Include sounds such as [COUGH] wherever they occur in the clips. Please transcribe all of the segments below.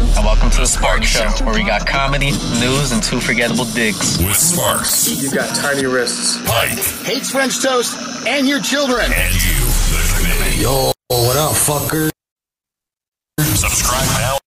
And welcome to the Sparks Show, where we got comedy, news, and two forgettable digs. With Sparks, You've got tiny wrists. Pike, hates French toast and your children. and you, the committee. Yo, what up, fucker? Subscribe now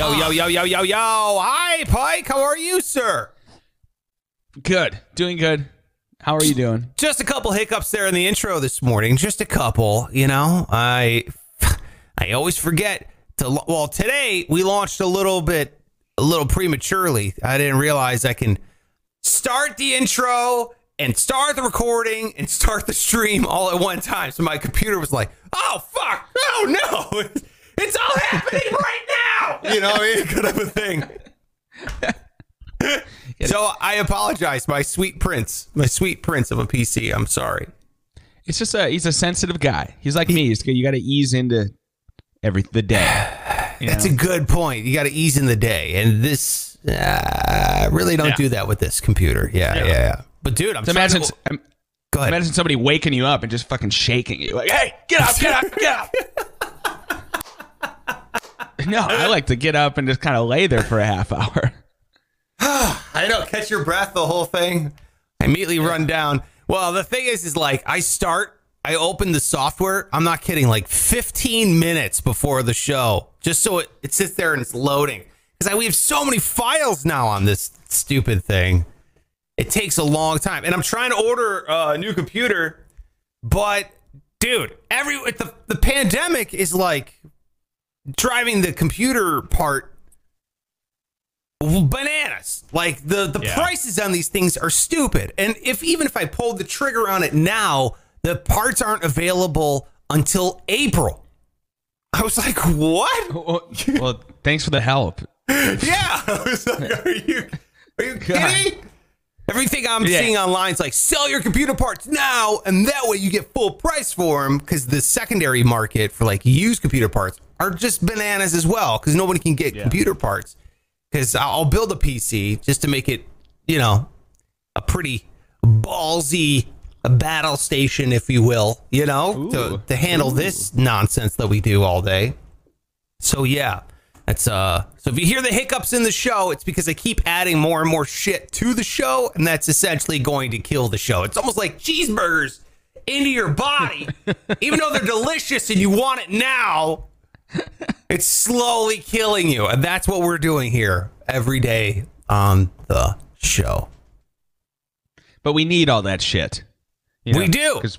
Yo, yo, yo, yo, yo, yo. Hi, Pike. How are you, sir? Good. Doing good. How are you doing? Just a couple hiccups there in the intro this morning. Just a couple, you know. I [LAUGHS] I always forget to well, today we launched a little bit a little prematurely. I didn't realize I can start the intro and start the recording and start the stream all at one time. So my computer was like, "Oh fuck. Oh no. [LAUGHS] It's all happening [LAUGHS] right now." You know, I mean, kind of a thing. [LAUGHS] So I apologize, my sweet prince, my sweet prince of a PC. I'm sorry. It's just a he's a sensitive guy. He's like me. He's, you got to ease into every the day. That's know? a good point. You got to ease in the day, and this uh, really don't Yeah. do that with this computer. Yeah, yeah. yeah. yeah. But dude, I'm So trying imagine, to- im- Go ahead. imagine somebody waking you up and just fucking shaking you, like, "Hey, get up, get up, get up." [LAUGHS] [LAUGHS] no, I like to get up and just kind of lay there for a half hour. [SIGHS] I don't know, catch your breath, the whole thing. I immediately run down. Well, the thing is, is like I start, I open the software. I'm not kidding, like 15 minutes before the show, just so it, it sits there and it's loading. Because we have so many files now on this stupid thing. It takes a long time, and I'm trying to order a new computer, but dude, every the the pandemic is like driving the computer part bananas. Like the the Yeah. prices on these things are stupid. And if even if I pulled the trigger on it now, the parts aren't available until April. I was like, "What?" [LAUGHS] well, well, thanks for the help. Yeah, [LAUGHS] I was like, "Are you are you kidding?" Everything I'm Yeah. seeing online is like, "Sell your computer parts now, and that way you get full price for them." Because the secondary market for like used computer parts are just bananas as well. Because nobody can get computer parts. Because I'll build a PC just to make it, you know, a pretty ballsy battle station, if you will, you know, to, Ooh. to handle this nonsense that we do all day. So yeah, that's uh. So if you hear the hiccups in the show, it's because I keep adding more and more shit to the show, and that's essentially going to kill the show. It's almost like cheeseburgers into your body, [LAUGHS] even though they're delicious and you want it now. [LAUGHS] It's slowly killing you, and that's what we're doing here every day on the show. But we need all that shit. We do. because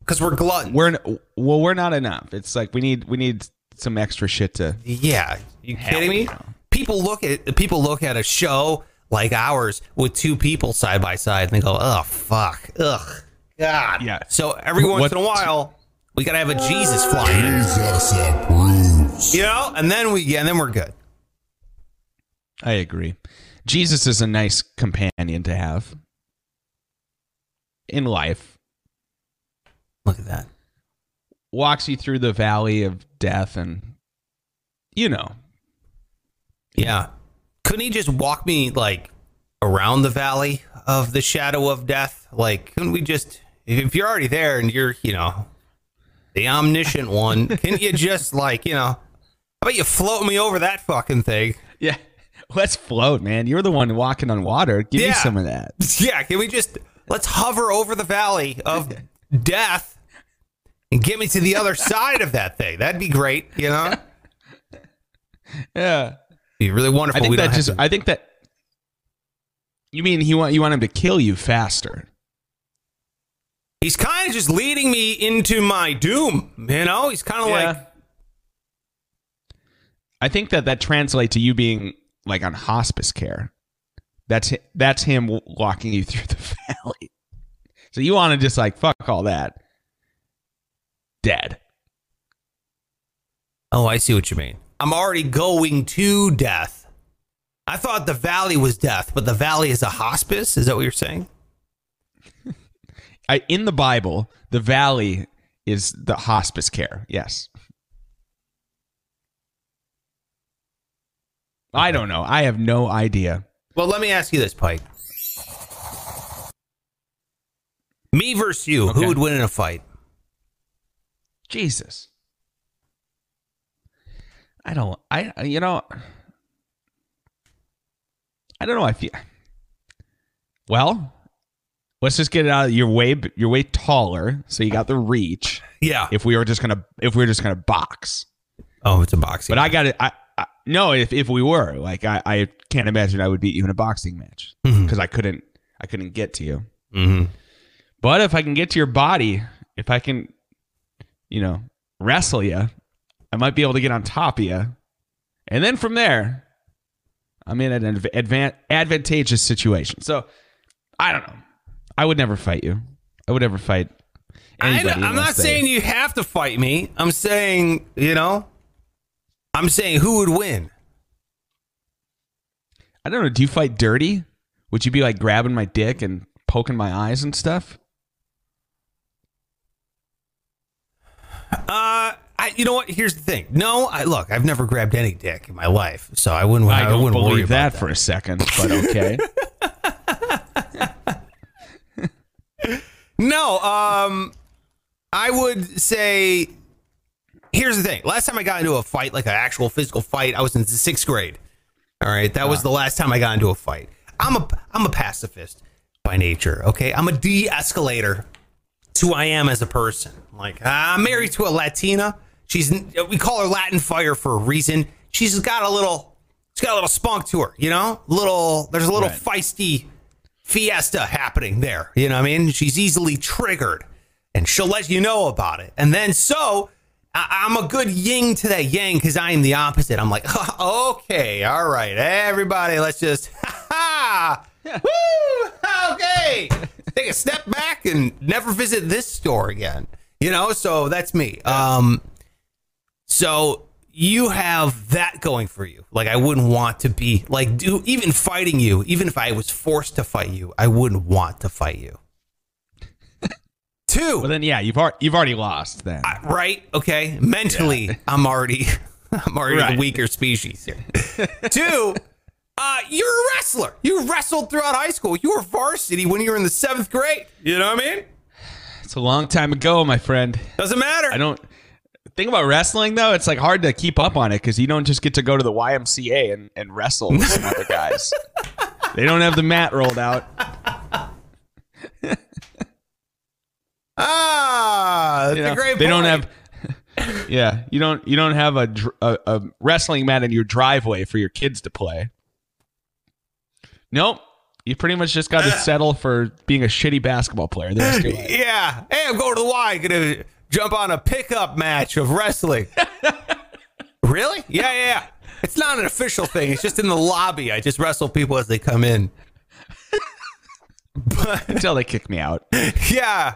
Because we're gluttons. we're well, we're not enough. It's like we need we need some extra shit to. Yeah, you kidding me? you know. People look at people look at a show like ours with two people side by side and they go, "Oh fuck, ugh, God." Yeah. So every What- once in a while, we gotta have a Jesus flying, Jesus approves. you know, and then we yeah, and then we're good. I agree. Jesus is a nice companion to have in life. Look at that. Walks you through the valley of death, and you know, Yeah. Couldn't he just walk me like around the valley of the shadow of death? Like, couldn't we just if you're already there and you're, you know, the omniscient one, [LAUGHS] can you just like, you know, how about you float me over that fucking thing? yeah. Let's float, man. You're the one walking on water. Give me some of that. [LAUGHS] Yeah, can we just let's hover over the valley of [LAUGHS] death and get me to the other side of that thing? That'd be great, you know? Yeah. Be really wonderful. I think we that just. to- I think that. You mean he want you want him to kill you faster? He's kind of just leading me into my doom, you know? He's kind of like I think that that translates to you being like on hospice care. That's that's him walking you through the [LAUGHS] valley. So you want to just like fuck all that. Dead. Oh, I see what you mean. I'm already going to death. I thought the valley was death, but the valley is a hospice. Is that what you're saying? [LAUGHS] I, in the Bible, the valley is the hospice care. Yes. I don't know. I have no idea. Well, let me ask you this, Pike. Me versus you, Okay. who would win in a fight? Jesus. I don't. I you know. I don't know. I feel. Well, let's just get it out. You're way you're way taller, so you got the reach. Yeah. If we were just gonna if we were just gonna box, oh, it's a boxing. but I got it. I, I no. If if we were like I I can't imagine I would beat you in a boxing match because I couldn't I couldn't get to you. hmm But if I can get to your body, if I can, you know, wrestle you, I might be able to get on top of you. And then from there, I'm in an adv- advan- advantageous situation. So I don't know. I would never fight you. I would never fight I, am not saying you have to fight me. I'm saying, you know, I'm saying who would win. I don't know. Do you fight dirty? Would you be like grabbing my dick and poking my eyes and stuff? Uh, I, you know what? Here's the thing. No, I look. I've never grabbed any dick in my life, so I wouldn't. I don't wouldn't worry believe about that, for a second, but okay. [LAUGHS] No, um, I would say. Here's the thing. Last time I got into a fight, like an actual physical fight, I was in sixth grade. All right, that was the last time I got into a fight. I'm a I'm a pacifist by nature. Okay, I'm a de-escalator. It's who I am as a person. Like I'm married to a Latina. She's we call her Latin Fire for a reason. She's got a little she's got a little spunk to her. You know, little there's a little Right. feisty fiesta happening there. You know what I mean? She's easily triggered and she'll let you know about it. And then so I, I'm a good yin to that yang because I am the opposite. I'm like, [LAUGHS] okay, all right, everybody, let's just, [LAUGHS] ha ha, woo, okay, take a step back and never visit this store again. You know, so that's me. Um, so you have that going for you. Like I wouldn't want to be like do even fighting you, even if I was forced to fight you, I wouldn't want to fight you. [LAUGHS] Two, well, then yeah, you've already, you've already lost then. right? Okay, mentally, I'm already, [LAUGHS] I'm already Right. the weaker species here. [LAUGHS] Two, uh, you're a wrestler. You wrestled throughout high school. You were varsity when you were in the seventh grade. You know what I mean? It's a long time ago, my friend. Doesn't matter. I don't think about wrestling though. It's like hard to keep up on it because you don't just get to go to the YMCA and, and wrestle with some other guys. [LAUGHS] They don't have the mat rolled out. [LAUGHS] Ah, that's You know, a great. they don't have. [LAUGHS] Yeah, you don't. You don't have a, a a wrestling mat in your driveway for your kids to play. Nope. You pretty much just got to settle for being a shitty basketball player the rest of your life. Yeah. Hey, I'm going to the Y. Gonna jump on a pickup match of wrestling. [LAUGHS] really? Yeah, yeah, yeah. It's not an official thing. It's just in the lobby. I just wrestle people as they come in. [LAUGHS] until they kick me out. Yeah.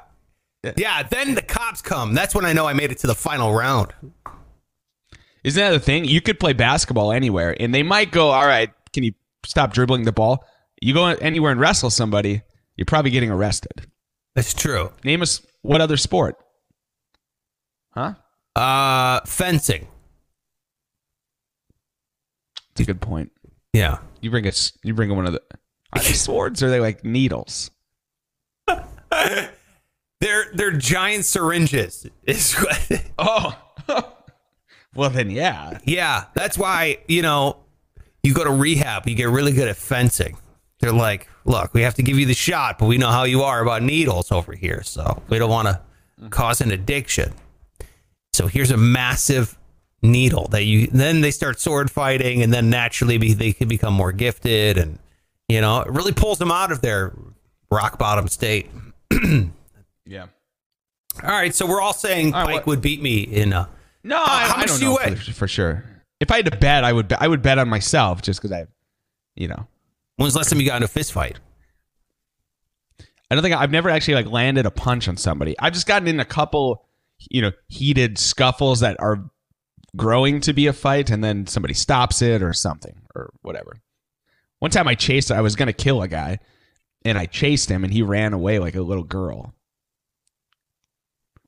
Yeah. Then the cops come. That's when I know I made it to the final round. Isn't that the thing? You could play basketball anywhere, and they might go, "All right, can you stop dribbling the ball?" You go anywhere and wrestle somebody, you're probably getting arrested. That's true. Name us what other sport? Huh? Uh, fencing. It's a good point. Yeah. You bring us. You bring one of the. Are they [LAUGHS] swords or are they like needles? [LAUGHS] They're they're giant syringes. Is what. [LAUGHS] Oh. well then, yeah. Yeah, that's why, you know, you go to rehab, you get really good at fencing. They're like, look, we have to give you the shot, but we know how you are about needles over here. So we don't want to cause an addiction. So here's a massive needle that you then they start sword fighting and then naturally be, they can become more gifted and you know it really pulls them out of their rock bottom state [CLEARS THROAT] Yeah. all right so we're all saying All right, pike what- would beat me in uh No, How- I, how I much don't do you know weigh? for, for sure. If I had to bet, I would. Bet, I would bet on myself just because I, you know, when's the last time you got in a fist fight I don't think I've never actually like landed a punch on somebody. I've just gotten in a couple, you know, heated scuffles that are growing to be a fight and then somebody stops it or something or whatever. One time I chased I was going to kill a guy and I chased him and he ran away like a little girl.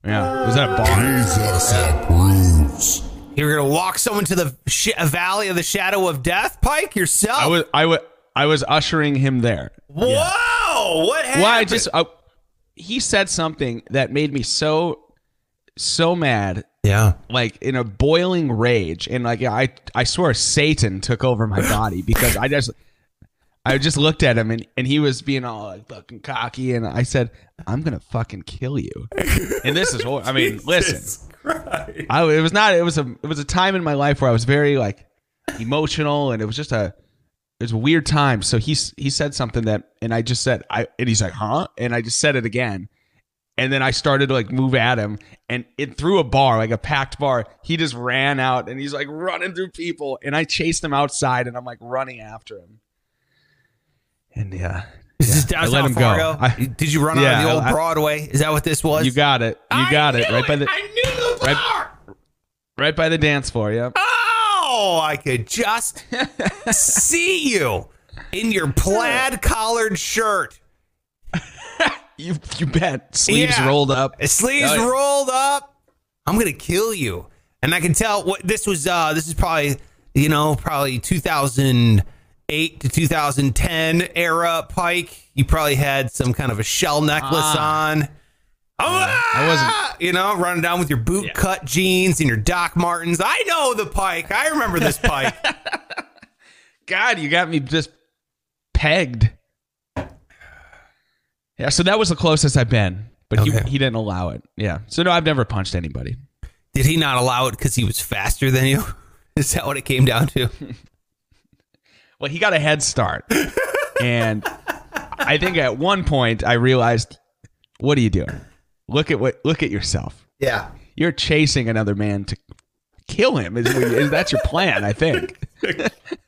Yeah, it was at a bar. Jesus approves. You're gonna walk someone to the sh- valley of the shadow of death, Pike yourself. I was I was I was ushering him there. Whoa! What happened? Well, I just uh, he said something that made me so so mad yeah. like in a boiling rage. And like i i swear satan took over my body [LAUGHS] because i just i just looked at him and, and he was being all like fucking cocky. And i said i'm gonna fucking kill you. And this is i mean [LAUGHS] listen. I, it was not it was a it was a time in my life where i was very like emotional and it was just a it was a weird time. So he he said something that and i just said i and he's like huh? And i just said it again and then I started to like move at him, and it through a bar, like a packed bar. He just ran out, and he's like running through people, and I chased him outside, and I'm like running after him. And yeah, Is this I let downtown him go. I- Did you run Yeah, on the old I- Broadway? Is that what this was? you got it, you got it, right by the I knew the right- bar. right by the dance floor. Yeah, Oh, I could just [LAUGHS] see you in your plaid collared shirt, you you bet. Sleeves Yeah. rolled up. sleeves Oh, yeah. rolled up. I'm gonna kill you, and I can tell what this was. Uh, this is probably you know probably 2008 to 2010 era Pike. You probably had some kind of a shell necklace on. Oh, I wasn't- you know, running down with your boot cut jeans and your Doc Martens. I know the Pike. I remember this Pike. [LAUGHS] God, you got me just pegged. Yeah, so that was the closest I've been, but Okay. he he didn't allow it. Yeah, so no, I've never punched anybody. Did he not allow it because he was faster than you? [LAUGHS] Is that what it came down to? [LAUGHS] Well, he got a head start. and I think at one point I realized, what are you doing? Look at what look at yourself. Yeah. You're chasing another man to kill him. Is, is that's your plan, I think. [LAUGHS]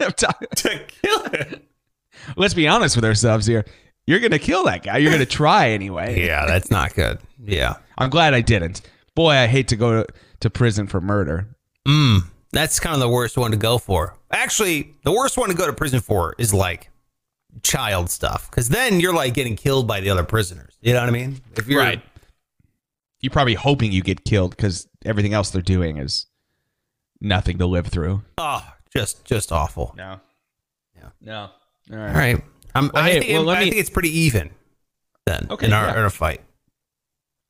To kill him. Let's be honest with ourselves here. You're gonna kill that guy. You're gonna try anyway. [LAUGHS] Yeah, that's not good. Yeah. I'm glad I didn't. Boy, I hate to go to, to prison for murder. Mm, that's kind of the worst one to go for. Actually, the worst one to go to prison for is like child stuff because then you're like getting killed by the other prisoners. You know what I mean? If you're Right. You're probably hoping you get killed because everything else they're doing is nothing to live through. oh, just just awful. No. Yeah. No. All All right. Well, I, hey, think, well, I me- think it's pretty even then Okay, in our yeah. in a fight.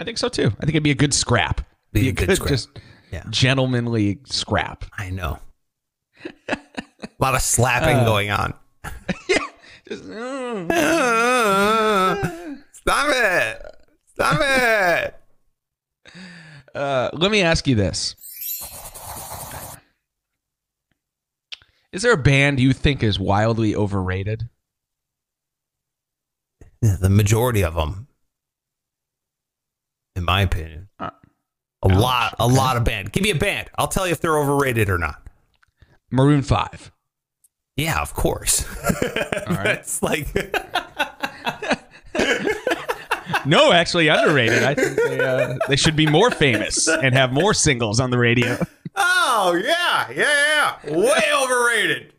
I think so too. I think it'd be a good scrap. Be a good scrap. just Yeah. gentlemanly scrap. I know. a lot of slapping Uh, going on. yeah. [LAUGHS] Just. Stop it! Stop it! [LAUGHS] Uh, let me ask you this: Is there a band you think is wildly overrated? The majority of them, in my opinion, Uh, a ouch, lot, a okay. lot of band. Give me a band. I'll tell you if they're overrated or not. Maroon Five. Yeah, of course. [LAUGHS] That's [LAUGHS] like, [LAUGHS] No, actually underrated. I think they uh, they should be more famous and have more singles on the radio. oh yeah, yeah, yeah, way overrated.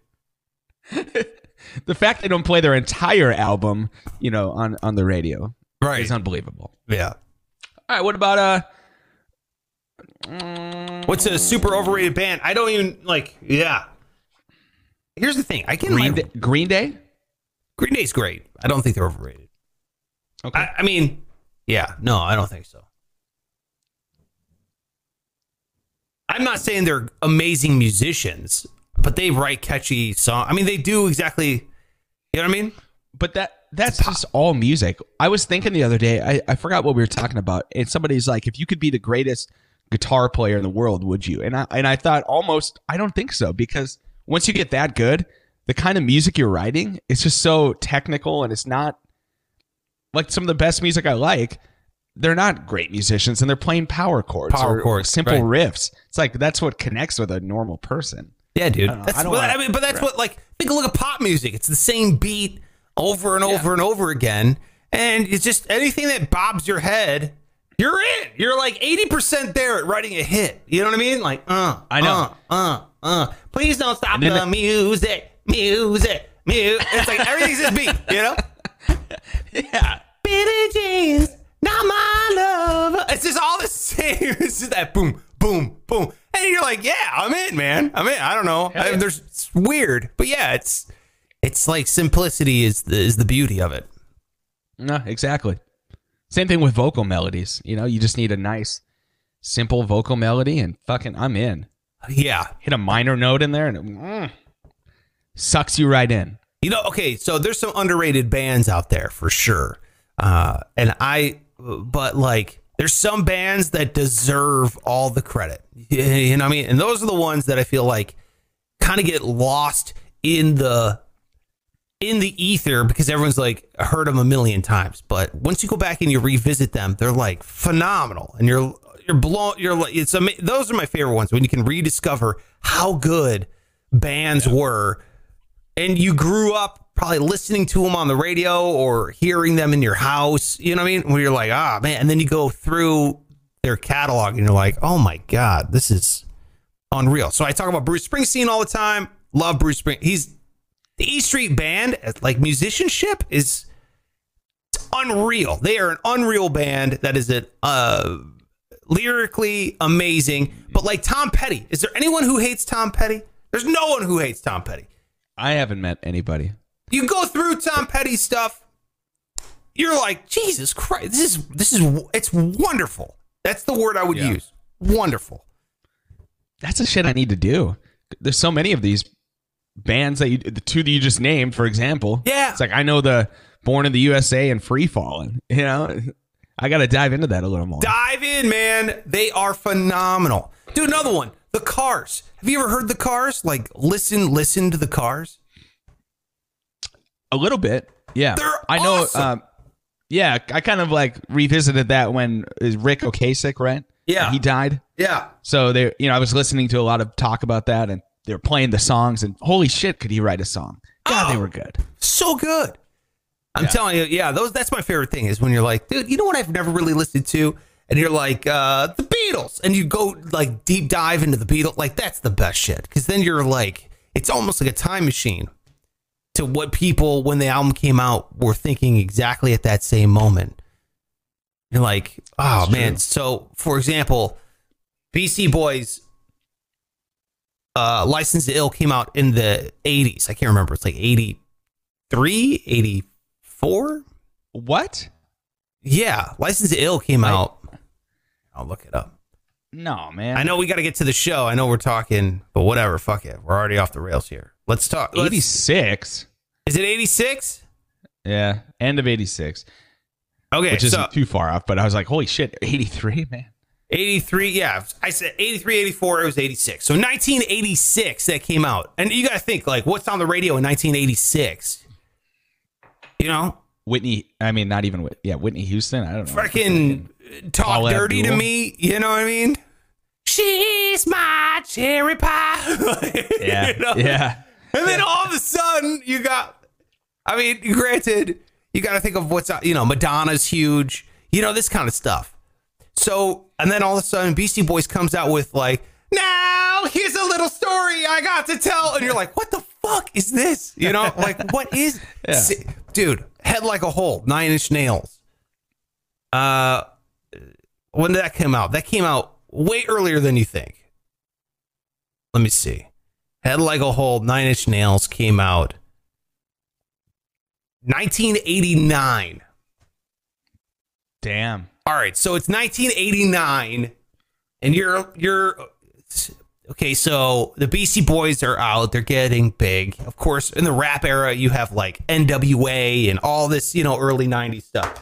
The fact they don't play their entire album, you know, on on the radio Right. is unbelievable. Yeah. All right, what about uh? What's a super overrated band? I don't even like. Yeah. Here's the thing. I can Green like, Day? Green Day? Green Day's great. I don't think they're overrated. Okay. I, I mean, yeah, no, I don't think so. I'm not saying they're amazing musicians, but they write catchy songs. I mean, they do exactly. You know what I mean? but that that's just all music. I was thinking the other day, I, I forgot what we were talking about, and somebody's like, if you could be the greatest guitar player in the world, would you? And I and I thought almost I don't think so because once you get that good, the kind of music you're writing, it's just so technical and it's not like some of the best music I like. They're not great musicians and they're playing power chords Power or, chords, simple right. riffs. It's like that's what connects with a normal person. Yeah, dude. don't. That's I don't what, wanna- I mean, but that's what like take a look at pop music. It's the same beat over and over and over again, and it's just anything that bobs your head you're in. You're like 80% there at writing a hit. You know what I mean? Like, uh, I know. uh, uh, uh. Please don't stop the music, music, music. It's like everything's just beat, you know? [LAUGHS] Yeah. Billie Jean's not my love. It's just all the [LAUGHS] same. It's just that boom, boom, boom. And [LAUGHS] you're like, yeah, I'm in, man. I'm in. I don't know. I, there's it's weird, but yeah, it's it's like simplicity is the, is the beauty of it. No, exactly. Same thing with vocal melodies. You know, you just need a nice, simple vocal melody, and fucking, I'm in. Yeah. Hit a minor note in there, and it mm, sucks you right in. You know, okay, so there's some underrated bands out there for sure. Uh, and I, but like, there's some bands that deserve all the credit. You know what I mean? And those are the ones that I feel like kind of get lost in the in the ether because everyone's like heard them a million times. But once you go back and you revisit them, they're like phenomenal, and you're you're blown. You're like it's ama- those are my favorite ones when you can rediscover how good bands were and you grew up probably listening to them on the radio or hearing them in your house, you know what I mean? Where you're like, ah, man. And then you go through their catalog and you're like, oh my God, this is unreal. So I talk about Bruce Springsteen all the time. Love Bruce Springsteen. He's the E Street Band, like musicianship, is unreal. They are an unreal band that is an uh, lyrically amazing. But like Tom Petty, is there anyone who hates Tom Petty? There's no one who hates Tom Petty. I haven't met anybody. You go through Tom Petty stuff, you're like, Jesus Christ, this is this is it's wonderful. That's the word I would Yeah. use. Wonderful. That's the shit I need to do. There's so many of these bands that you, the two that you just named, for example. Yeah. It's like I know the Born in the USA and Free Falling. You know, I got to dive into that a little more. Dive in, man. They are phenomenal. Do another one. The Cars. Have you ever heard the Cars? Like listen, listen to the Cars. A little bit, yeah. They're I know. awesome. Um, yeah, I kind of like revisited that when is Ric Ocasek, right? Yeah. he died. Yeah. So they, you know, I was listening to a lot of talk about that, and they were playing the songs, and holy shit, could he write a song? God, they Oh. were good. So good. I'm telling you, yeah, those that's my favorite thing is when you're like, dude, you know what I've never really listened to? And you're like, uh, the Beatles. And you go like deep dive into the Beatles, like that's the best shit. Cause then you're like, it's almost like a time machine to what people when the album came out were thinking exactly at that same moment. You're like, oh That's man. true. So for example, Beastie Boys uh License to Ill came out in the 80s. I can't remember. It's like 83, 84? What? Yeah, License to Ill came I- out. I'll look it up. No, man. I know we got to get to the show. I know we're talking, but whatever. Fuck it. We're already off the rails here. Let's talk. let's- 86. Is it 86? Yeah, end of 86, Okay, which isn't too far off. But I was like, holy shit, 83, man. 83. Yeah, I said 83, 84. It was 86. So 1986 that came out. And you got to think, like, what's on the radio in 1986? You know, Whitney. I mean, not even. Yeah, Whitney Houston. I don't know. freaking talk Paula dirty to me. You know what I mean? She's my cherry pie. [LAUGHS] Yeah, You know? yeah. And then all of a sudden, you got. I mean, granted, you got to think of what's you know Madonna's huge, you know this kind of stuff. So, and then all of a sudden, Beastie Boys comes out with like, now here's a little story I got to tell, and you're like, what the fuck is this? You know, like what is, [LAUGHS] Si- dude? Head like a hole, Nine Inch Nails. Uh, when did that come out? That came out way earlier than you think. Let me see. Head Like a Hole, Nine Inch Nails came out 1989. Damn. All right, so it's 1989, and you're you're okay. So the Beastie Boys are out; they're getting big. Of course, in the rap era, you have like NWA and all this, you know, early 90s stuff.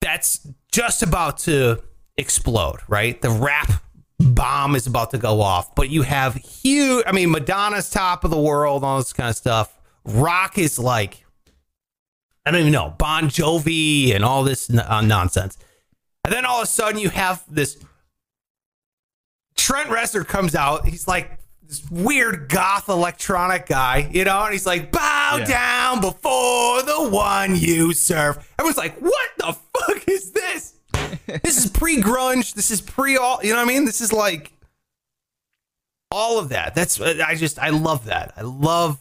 That's just about to explode, right? The rap bomb is about to go off, but you have huge. I mean, Madonna's top of the world, all this kind of stuff. Rock is like I don't even know, Bon Jovi and all this n- uh, nonsense. And then all of a sudden you have this Trent Reznor comes out. He's like this weird goth electronic guy, you know, and he's like, bow Yeah. down before the one you serve. Everyone's like, what the fuck is this? this is pre grunge. This is pre all. You know what I mean? This is like all of that. That's I just I love that. I love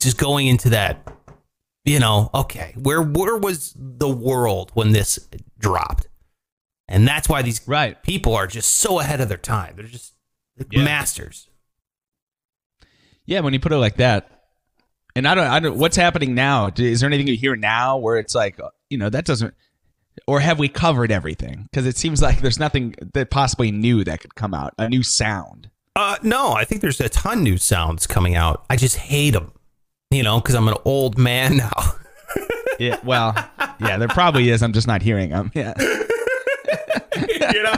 just going into that. You know, okay, where where was the world when this dropped? And that's why these Right. people are just so ahead of their time. They're just Yeah. masters. Yeah, when you put it like that. And I don't, I don't. What's happening now? Is there anything you hear now where it's like, uh, you know, that doesn't, or have we covered everything? Because it seems like there's nothing that possibly new that could come out, a new sound. Uh, no, I think there's a ton new sounds coming out. I just hate them, you know, because I'm an old man now. [LAUGHS] Yeah. Well, yeah, there probably is. I'm just not hearing them. Yeah. [LAUGHS] you know,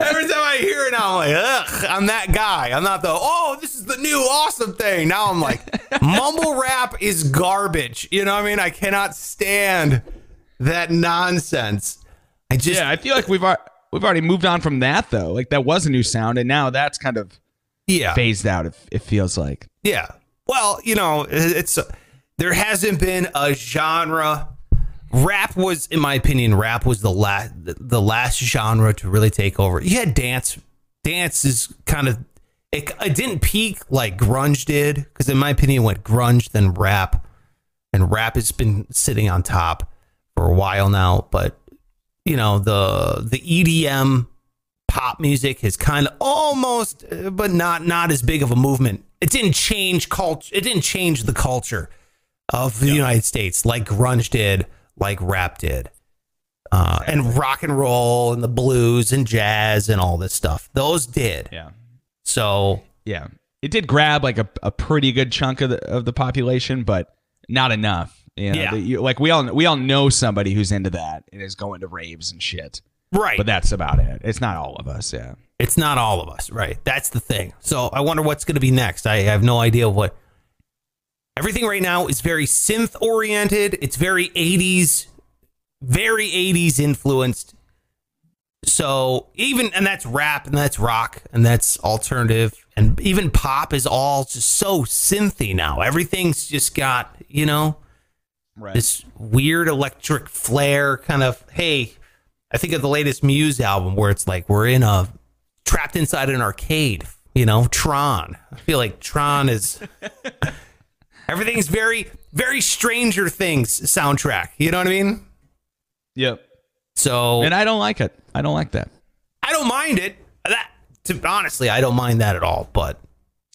every time I hear it, now, I'm like, ugh, I'm that guy. I'm not the oh, this is the new awesome thing. Now I'm like, mumble rap is garbage. You know what I mean? I cannot stand that nonsense. I just Yeah. I feel like we've al- we've already moved on from that though. Like that was a new sound, and now that's kind of yeah phased out. It, it feels like. Yeah. Well, you know, it's there hasn't been a genre. Rap was, in my opinion, rap was the last the last genre to really take over. You had dance. Dance is kind of it, it didn't peak like grunge did because, in my opinion, it went grunge then rap, and rap has been sitting on top for a while now. But you know the the EDM pop music has kind of almost, but not not as big of a movement. It didn't change culture. It didn't change the culture of the United States like grunge did, like rap did, uh, and rock and roll and the blues and jazz and all this stuff. Those did. Yeah. So Yeah. It did grab like a, a pretty good chunk of the of the population, but not enough. You know, Yeah. the- you- like we all we all know somebody who's into that and is going to raves and shit. Right, But that's about it. It's not all of us. Yeah. it's not all of us, right? That's the thing. So I wonder what's going to be next. I have no idea what. Everything right now is very synth oriented. It's very 80s, very 80s influenced. So even and that's rap and that's rock and that's alternative and even pop is all just so synthy now. Everything's just got, you know, Right. this weird electric flare kind of hey i think of the latest muse album where it's like we're in a trapped inside an arcade you know tron i feel like tron is [LAUGHS] everything's very very stranger things soundtrack you know what i mean Yep. so And I don't like it. I don't like that. i don't mind it that to, honestly i don't mind that at all but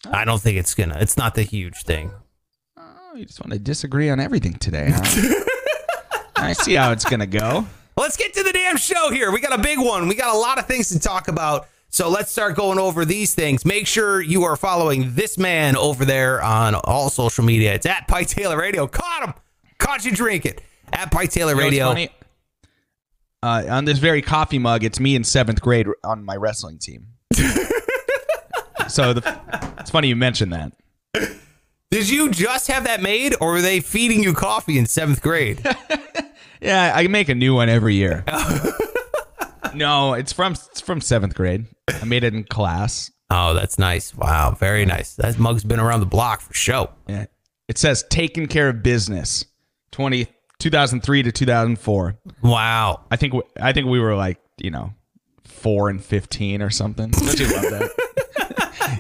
i don't think it's gonna it's not the huge thing Oh, you just want to disagree on everything today, huh? [LAUGHS] I see how it's gonna go. Let's get to the damn show here. We got a big one. We got a lot of things to talk about. So let's start going over these things. Make sure you are following this man over there on all social media. It's at Pike Taylor Radio. Caught him. Caught you drinking. At Pike Taylor You know Radio. Uh, on this very coffee mug, it's me in seventh grade on my wrestling team. [LAUGHS] so the, it's funny you mentioned that. Did you just have that made or were they feeding you coffee in seventh grade? [LAUGHS] Yeah, I make a new one every year. [LAUGHS] no, it's from it's from seventh grade. I made it in class. oh, that's nice. Wow. Very nice. That mug's been around the block for show. Yeah. It says taking care of business 20, 2003 to 2004. Wow. I think we, I think we were like, you know, 4 and 15 or something. Don't you love that?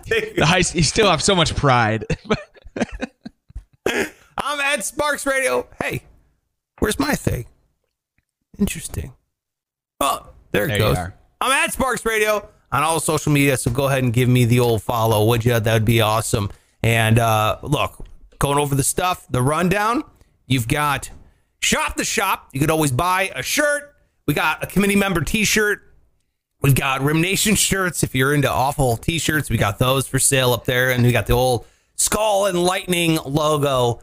[LAUGHS] the high, you still have so much pride. [LAUGHS] I'm at Sparks Radio. Hey, where's my thing? Interesting. Oh, there it There you goes. are. I'm at Sparks Radio on all social media, so go ahead and give me the old follow, would you? That would be awesome. And uh, look, going over the stuff, the rundown. You've got Shop the Shop. You could always buy a shirt. We got a committee member T-shirt. We've got Rim Nation shirts. If you're into awful t-shirts, we got those for sale up there. And we got the old skull and lightning logo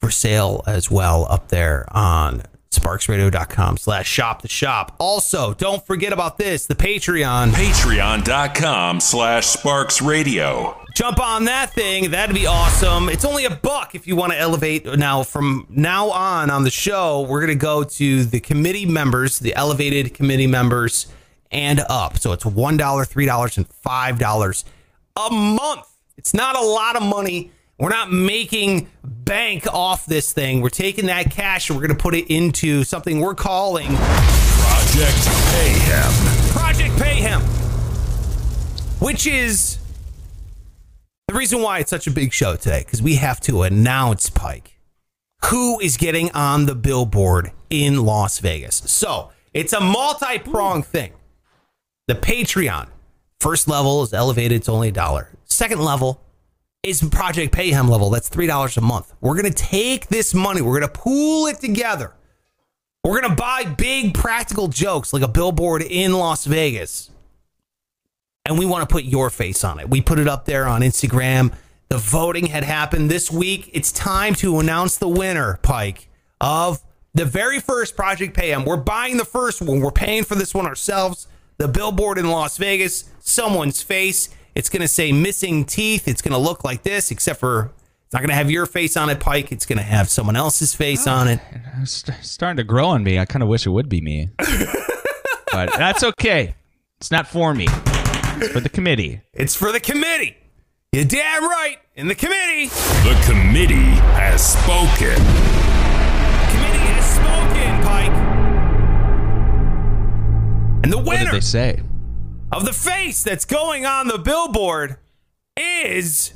for sale as well up there on sparksradio.com slash shop the shop. Also, don't forget about this, the Patreon. Patreon.com slash Sparks Radio. Jump on that thing. That'd be awesome. It's only a buck if you want to elevate. Now, from now on on the show, we're going to go to the committee members, the elevated committee members, and up. So it's $1, $3, and $5 a month. It's not a lot of money. We're not making bank off this thing. We're taking that cash and we're going to put it into something we're calling Project Payhem. Project Payhem, which is the reason why it's such a big show today, because we have to announce, Pike, who is getting on the billboard in Las Vegas. So it's a multi pronged thing. The Patreon, first level is elevated, it's only a dollar. Second level is Project Payhem level, that's $3 a month. We're going to take this money, we're going to pool it together. We're going to buy big practical jokes like a billboard in Las Vegas. And we want to put your face on it. We put it up there on Instagram. The voting had happened this week. It's time to announce the winner, Pike, of the very first Project Payhem. We're buying the first one. We're paying for this one ourselves. The billboard in Las Vegas, someone's face. It's going to say missing teeth. It's going to look like this, except for it's not going to have your face on it, Pike. It's going to have someone else's face oh, on it. It's starting to grow on me. I kind of wish it would be me, [LAUGHS] but that's okay. It's not for me. It's for the committee. It's for the committee. You're damn right. In the committee. The committee has spoken. Committee has spoken, Pike. And the winner. What did they say? Of the face that's going on the billboard is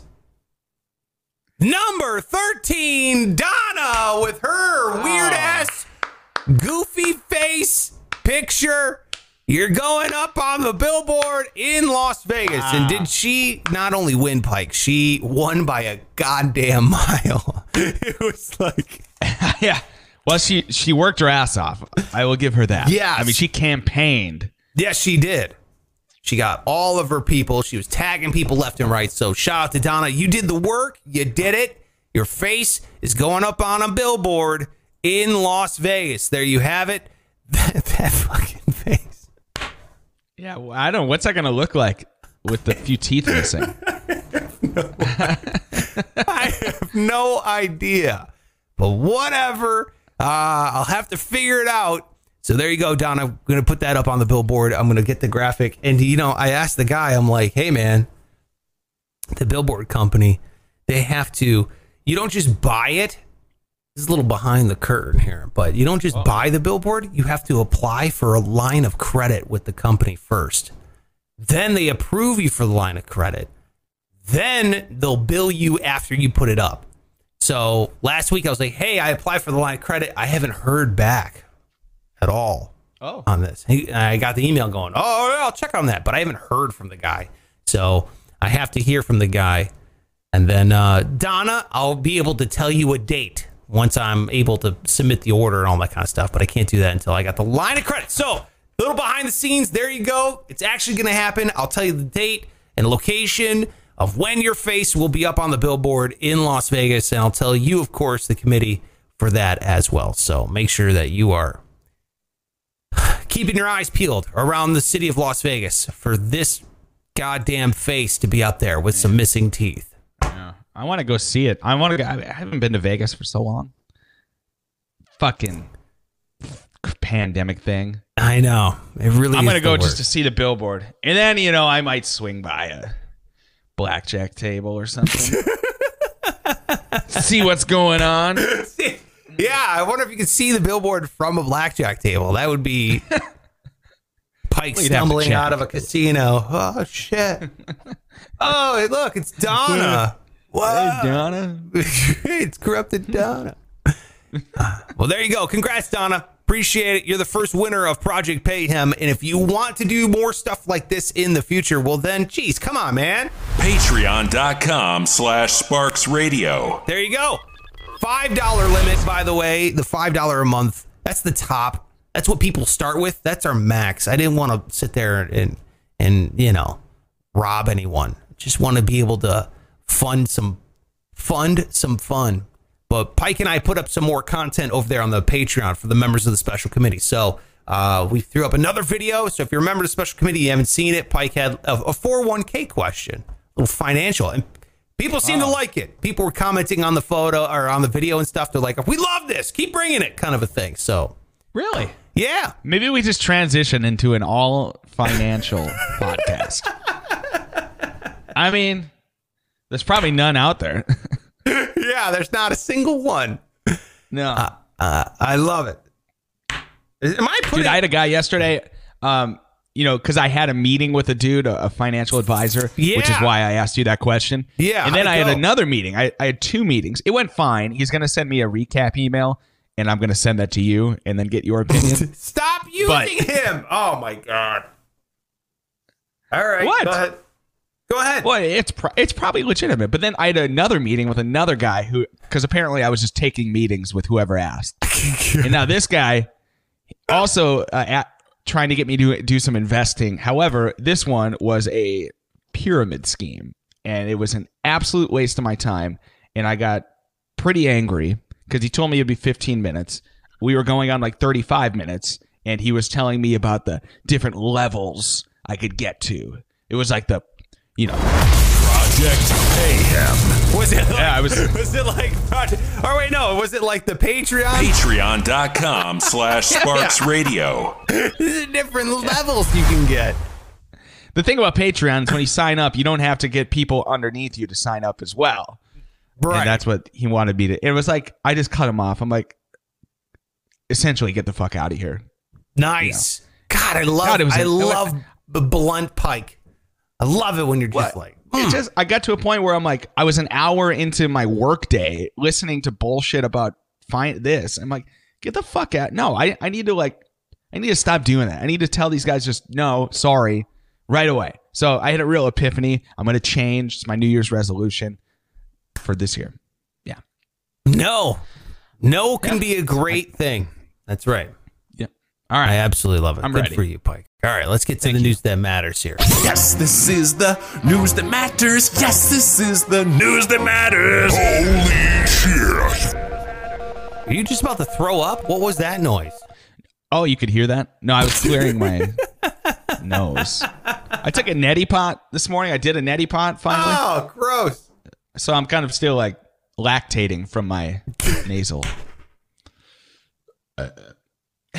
number 13, Donna, with her weird ass, goofy face picture. You're going up on the billboard in Las Vegas. And did she not only win, Pike, she won by a goddamn [LAUGHS] mile. it was like. [LAUGHS] yeah. Well, she she worked her ass off. I will give her that. Yeah. I mean, she campaigned. Yes, she did. She got all of her people. She was tagging people left and right. So shout out to Donna. You did the work. You did it. Your face is going up on a billboard in Las Vegas. There you have it. [LAUGHS] That, that fucking face. Yeah. Well, I don't. know. What's that going to look like with the few teeth missing? [LAUGHS] I have no idea. But whatever. Uh, I'll have to figure it out. So there you go, Don. I'm going to put that up on the billboard. I'm going to get the graphic. And, you know, I asked the guy, I'm like, hey, man, the billboard company, they have to, you don't just buy it. This is a little behind the curtain here, but you don't just oh. buy the billboard. You have to apply for a line of credit with the company first. Then they approve you for the line of credit. Then they'll bill you after you put it up. So last week I was like, hey, I applied for the line of credit. I haven't heard back at all Oh. on this. He, I got the email going, oh, yeah, I'll check on that, but I haven't heard from the guy. So I have to hear from the guy. And then, uh, Donna, I'll be able to tell you a date once I'm able to submit the order and all that kind of stuff, but I can't do that until I got the line of credit. So, a little behind the scenes, there you go. It's actually going to happen. I'll tell you the date and location of when your face will be up on the billboard in Las Vegas. And I'll tell you, of course, the committee for that as well. So, make sure that you are keeping your eyes peeled around the city of Las Vegas for this goddamn face to be up there with some missing teeth. Yeah. I want to go see it. I want to. I haven't been to Vegas for so long. Fucking pandemic thing. I know. It really I'm gonna go just to see the billboard, and then you know I might swing by a blackjack table or something. [LAUGHS] see what's going on. [LAUGHS] Yeah, I wonder if you could see the billboard from a blackjack table. That would be Pike Well, you'd have to stumbling out of a casino. Oh shit! [LAUGHS] oh, look, it's Donna. Wow, Donna. [LAUGHS] it's corrupted Donna. [LAUGHS] well, there you go. Congrats, Donna. Appreciate it. You're the first winner of Project Payhem. And if you want to do more stuff like this in the future, well, then, geez, come on, man. Patreon.com slash Sparks Radio. There you go. $5 limit, by the way. The $5 a month. That's the top. That's what people start with. That's our max. I didn't want to sit there and, and you know, rob anyone. Just want to be able to fund some fund some fun. But Pike and I put up some more content over there on the Patreon for the members of the special committee. So uh, we threw up another video. So if you're a member of the special committee, you haven't seen it, Pike had a, a 401k question, a little financial. And people seem to like it. People were commenting on the photo or on the video and stuff. They're like, we love this. Keep bringing it, kind of a thing. So Really? yeah. Maybe we just transition into an all financial [LAUGHS] podcast. I mean, there's probably none out there. [LAUGHS] Yeah, there's not a single one. no. Uh, I love it. Am I putting? Dude, I had a guy yesterday. Um, you know, because I had a meeting with a dude, a, a financial advisor, which is why I asked you that question. Yeah, and then I had another meeting. I, I had two meetings. It went fine. He's gonna send me a recap email, and I'm gonna send that to you, and then get your [LAUGHS] opinion. Stop using But- him. Oh my god. All right. What? Go ahead. Go ahead. well, it's pro- it's probably legitimate. But then I had another meeting with another guy who, because apparently I was just taking meetings with whoever asked, [LAUGHS] and now this guy also uh, at, trying to get me to do some investing. However, this one was a pyramid scheme, and it was an absolute waste of my time. And I got pretty angry because he told me it'd be 15 minutes. We were going on like 35 minutes, and he was telling me about the different levels I could get to. It was like the, you know, Project Mayhem. Was it? Like, Yeah, I was- Was it like? Project, [LAUGHS] or wait, no. Was it like the Patreon? Patreon.com slash [LAUGHS] Sparks Radio. There's different levels you can get. the thing about Patreon is when you sign up, you don't have to get people underneath you to sign up as well. Right. And that's what he wanted me to. It was like I just cut him off. I'm like, essentially, get the fuck out of here. nice. God, I love. God, it was I a- love b- blunt pike. I love it when you're just like. It hmm. just I got to a point where I'm like, I was an hour into my workday listening to bullshit about find this. I'm like, get the fuck out. No, I, I need to like I need to stop doing that. I need to tell these guys just no, sorry, right away. So I had a real epiphany. I'm gonna change. It's my New Year's resolution for this year. Yeah. No, no can be a great thing. That's right. Yeah. All I absolutely love it. I'm Good ready. for you, Pike. All right, let's get to the news that matters here. Yes, this is the news that matters. Yes, this is the news that matters. Holy shit. Are you just about to throw up? What was that noise? Oh, you could hear that? No, I was [LAUGHS] clearing my nose. I took a neti pot this morning. I did a neti pot finally. Oh, gross. So I'm kind of still like lactating from my nasal. [LAUGHS]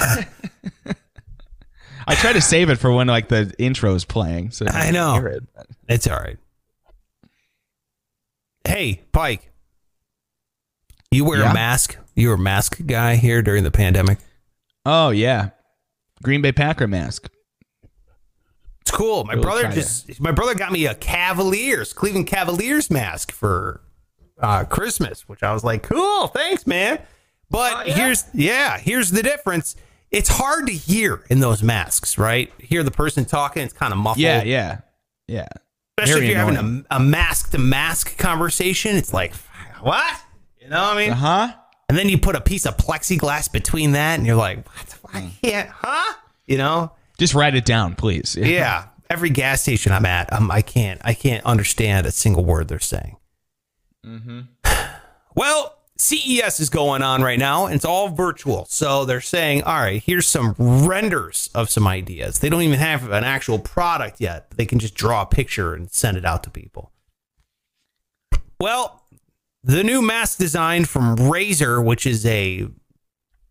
I try to save it for when like the intro is playing. So I know. it. It's all right. Hey, Pike. You wear Yeah? a mask? You were a mask guy here during the pandemic? Oh yeah, Green Bay Packer mask. It's cool. My Really brother just my brother got me a Cavaliers, Cleveland Cavaliers mask for uh, Christmas, which I was like, cool, thanks, man. But here's yeah, here's the difference. It's hard to hear in those masks, right? Hear the person talking, it's kind of muffled. Yeah, yeah, yeah. Especially Very if you're annoying. having a, a mask to mask conversation, it's like, what? You know what I mean? Uh huh. And then you put a piece of plexiglass between that, and you're like, what? I can't, huh? You know? Just write it down, please. [LAUGHS] Yeah. Every gas station I'm at, um, I can't, I can't understand a single word they're saying. Mm-hmm. [SIGHS] Well, CES is going on right now, and it's all virtual. So they're saying, all right, here's some renders of some ideas. They don't even have an actual product yet. They can just draw a picture and send it out to people. Well, the new mask design from Razer, which is a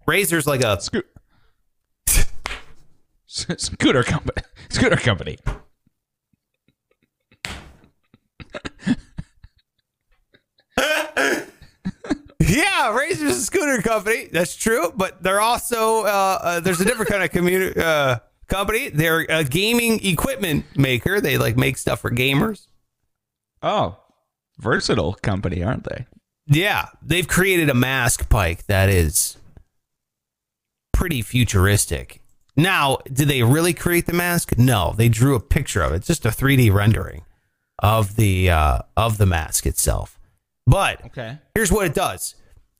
Razer's like a Sco- [LAUGHS] scooter company. Scooter [LAUGHS] company. Yeah, Razer's a scooter company. That's true, but they're also uh, uh, there's a different kind of community uh, company. They're a gaming equipment maker. They like make stuff for gamers. Oh, versatile company, aren't they? Yeah, they've created a mask pike that is pretty futuristic. Now, did they really create the mask? No, they drew a picture of it. It's just a 3D rendering of the uh, of the mask itself. But Okay. here's what it does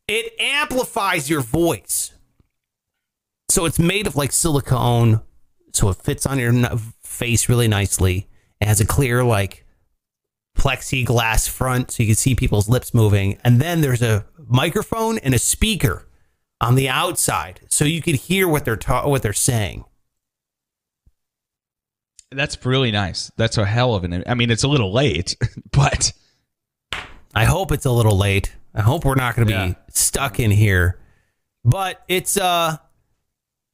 it amplifies your voice so it's made of like silicone so it fits on your face really nicely it has a clear like plexiglass front so you can see people's lips moving and then there's a microphone and a speaker on the outside so you can hear what they're ta- what they're saying That's really nice. That's a hell of an. I mean, it's a little late, [LAUGHS] but I hope it's a little late. I hope we're not going to Yeah. be stuck in here. But it's uh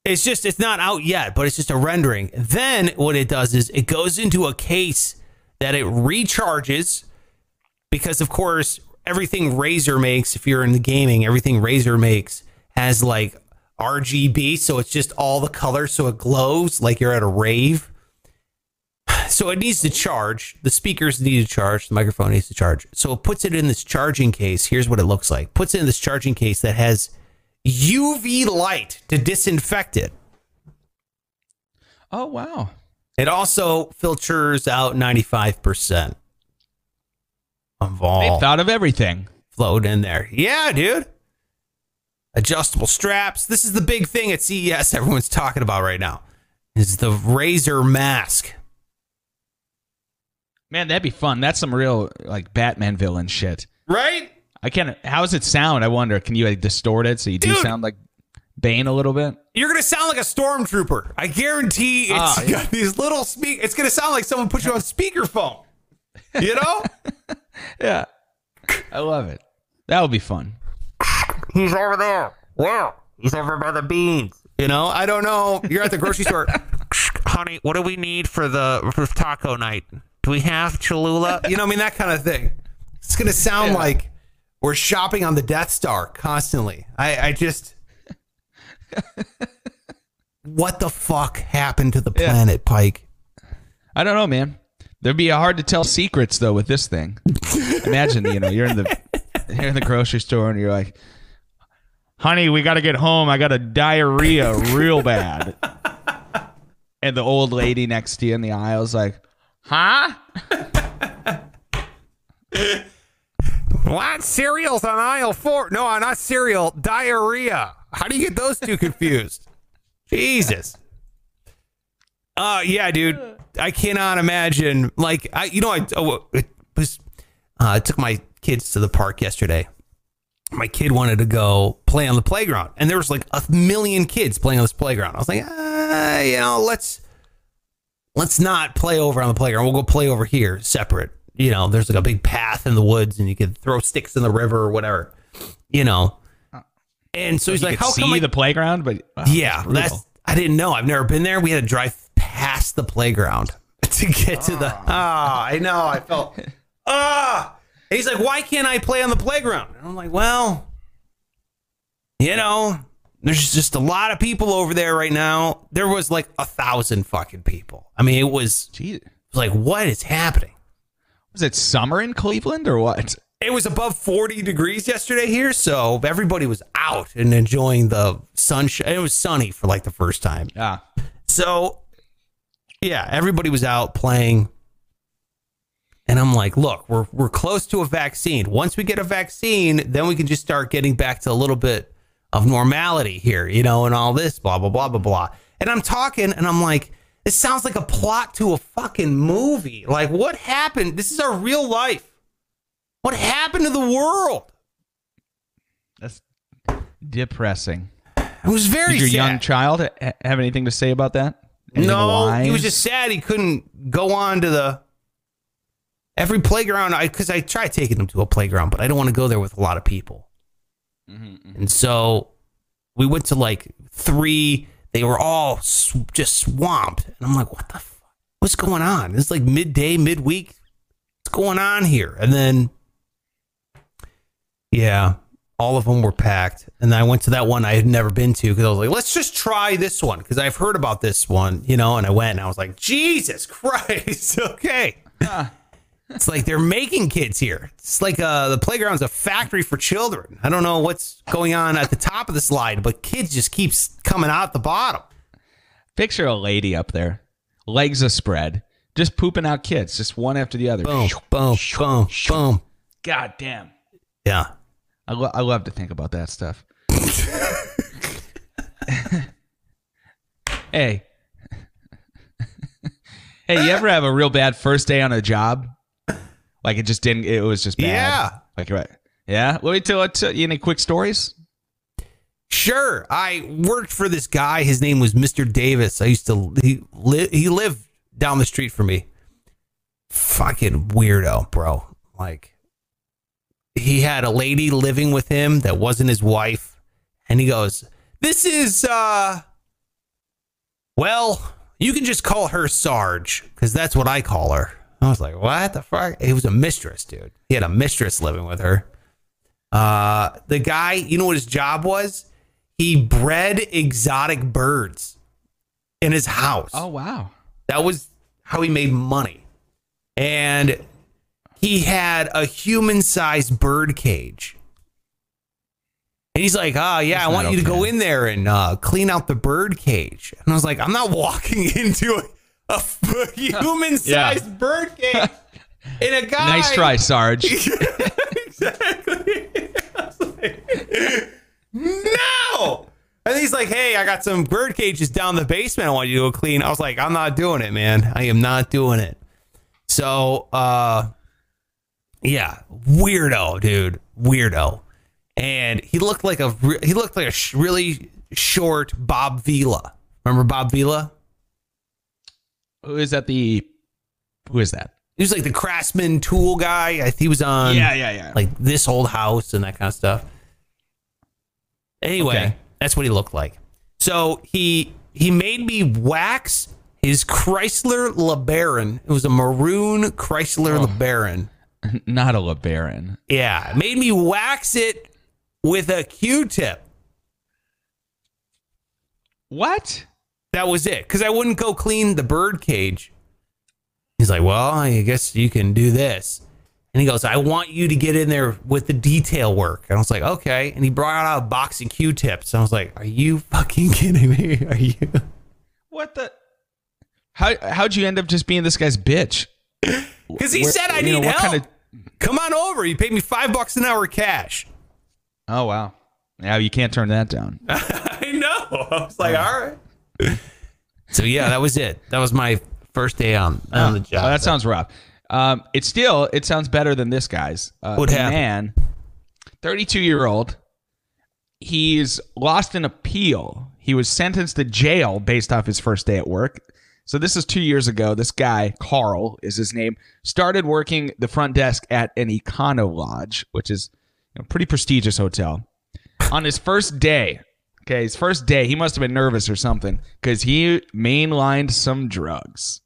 it's just it's not out yet, but it's just a rendering. Then what it does is it goes into a case that it recharges because of course everything Razer makes if you're in the gaming, everything Razer makes has like RGB, so it's just all the colors, so it glows like you're at a rave. So it needs to charge. The speakers need to charge. The microphone needs to charge. So it puts it in this charging case. Here's what it looks like. Puts it in this charging case that has UV light to disinfect it. Oh wow. It also filters out 95% of all They thought of everything. float in there. Yeah, dude. Adjustable straps. This is the big thing at CES everyone's talking about right now. Is the Razer mask. Man, that'd be fun. That's some real like Batman villain shit. Right? I can't. How does it sound? I wonder. Can you like distort it so you do sound like Bane a little bit? You're gonna sound like a stormtrooper. I guarantee it's Ah, yeah. got these little speak. It's gonna sound like someone put you on speakerphone. You know? [LAUGHS] Yeah. I love it. That would be fun. He's over there. Where? He's over by the beans. You know, I don't know. You're at the grocery store. [LAUGHS] Honey, what do we need for the for taco night? We have Cholula? You know, I mean that kind of thing. It's gonna sound like we're shopping on the Death Star constantly. I, I just [LAUGHS] What the fuck happened to the planet, Pike? I don't know, man. There'd be a hard to tell secrets though with this thing. Imagine, you know, you're in the [LAUGHS] you're in the grocery store and you're like, "Honey, we got to get home. I got a diarrhea real bad." [LAUGHS] And the old lady next to you in the aisle is like, "Huh?" [LAUGHS] What cereals on aisle four? No, not cereal. Diarrhea. How do you get those two confused? [LAUGHS] Jesus. Uh yeah, dude. I cannot imagine. Like I, you know, I oh, it was. Uh, I took my kids to the park yesterday. My kid wanted to go play on the playground, and there was like a million kids playing on this playground. I was like, ah, you know, let's let's not play over on the playground. We'll go play over here, separate. You know, there's like a big path in the woods, and you can throw sticks in the river or whatever. You know. And so he's like, could "How see come I the playground?" But wow, yeah, brutal. that's I didn't know. I've never been there. We had to drive past the playground [LAUGHS] to get to the. Ah, I know. I felt. [LAUGHS] Ah, and he's like, "Why can't I play on the playground?" And I'm like, "Well, you know, there's just a lot of people over there right now. There was like a thousand fucking people. I mean, it was, Jeez. it was like, what is happening?" Was it summer in Cleveland or what? It was above 40 degrees yesterday here, so everybody was out and enjoying the sunshine. It was sunny for like the first time. Yeah. So, yeah, everybody was out playing. And I'm like, look, we're we're close to a vaccine. Once we get a vaccine, then we can just start getting back to a little bit of normality here, you know, and all this, blah, blah, blah, blah, blah. And I'm talking and I'm like, this sounds like a plot to a fucking movie. Like, what happened? This is our real life. What happened to the world? that's depressing. It was very Did your sad. young child ha- have anything to say about that? Anything No, he was just sad he couldn't go on to the every playground. I because I tried taking him to a playground, but I don't want to go there with a lot of people. Mm-hmm, mm-hmm. And so we went to like three. They were all sw- just swamped, and I'm like, "What the? Fuck? What's going on? It's like midday, midweek. What's going on here?" And then, yeah, all of them were packed. And then I went to that one I had never been to because I was like, let's just try this one because I've heard about this one, you know. And I went and I was like, Jesus Christ, [LAUGHS] okay. It's like they're making kids here. It's like uh, the playground's a factory for children. I don't know what's going on at the top of the slide, but kids just keeps coming out the bottom. Picture a lady up there, legs a spread, just pooping out kids, just one after the other. Boom, boom, boom, boom. God damn. Yeah. I, lo- I love to think about that stuff. [LAUGHS] hey. [LAUGHS] hey, you ever have a real bad first day on a job? Like it just didn't, it was just bad. Yeah. Like, right. Yeah. Let me tell. You any quick stories? Sure. I worked for this guy. His name was Mr. Davis. I used to he li- he lived down the street from me. Fucking weirdo, bro. Like he had a lady living with him that wasn't his wife and he goes, "This is uh well, you can just call her Sarge cuz that's what I call her." I was like, "What the fuck?" He was a mistress, dude. He had a mistress living with her. Uh, the guy, you know what his job was? he bred exotic birds in his house. Oh wow. That was how he made money. And he had a human sized bird cage. And he's like, oh, yeah, That's I want not you to go in there and uh, clean out the bird cage. And I was like, I'm not walking [LAUGHS] into [LAUGHS] a, a human sized bird cage. And a guy. Nice try, Sarge. [LAUGHS] exactly. [LAUGHS] Like, no. And he's like, hey, I got some bird cages down the basement. I want you to go clean. I was like, I'm not doing it, man. I am not doing it. So, uh, yeah, weirdo, dude, weirdo. And he looked like a he looked like a sh- really short Bob Vila. Remember Bob Vila? Who is that? The who is that? He was like the craftsman tool guy. He was on yeah, yeah. yeah. like this old house and that kind of stuff. Anyway, Okay. that's what he looked like. So he he made me wax his Chrysler LeBaron. It was a maroon Chrysler oh. LeBaron. [LAUGHS] Not a LeBaron. Yeah, made me wax it with a Q-tip. What? That was it. Because I wouldn't go clean the bird cage. He's like, well, I guess you can do this. And he goes, I want you to get in there with the detail work. And I was like, okay. And he brought out a box of Q-tips. And I was like, are you fucking [LAUGHS] kidding me? Are you? [LAUGHS] What the? How how'd you end up just being this guy's bitch? [LAUGHS] Because he Where- said I you know, need help. kind of- Come on over. He paid me five bucks an hour cash. Oh wow. Yeah, you can't turn that down. I know. I was like, all right. So yeah, that was it. That was my first day on, on the job. Oh, that sounds rough. Um, it still it sounds better than this guy's. Uh, What happened? Man, thirty-two year old. He's lost an appeal. He was sentenced to jail based off his first day at work. So this is two years ago. This guy Carl is his name. Started working the front desk at an Econo Lodge, which is a pretty prestigious hotel. On his first day, okay, his first day, he must have been nervous or something because he mainlined some drugs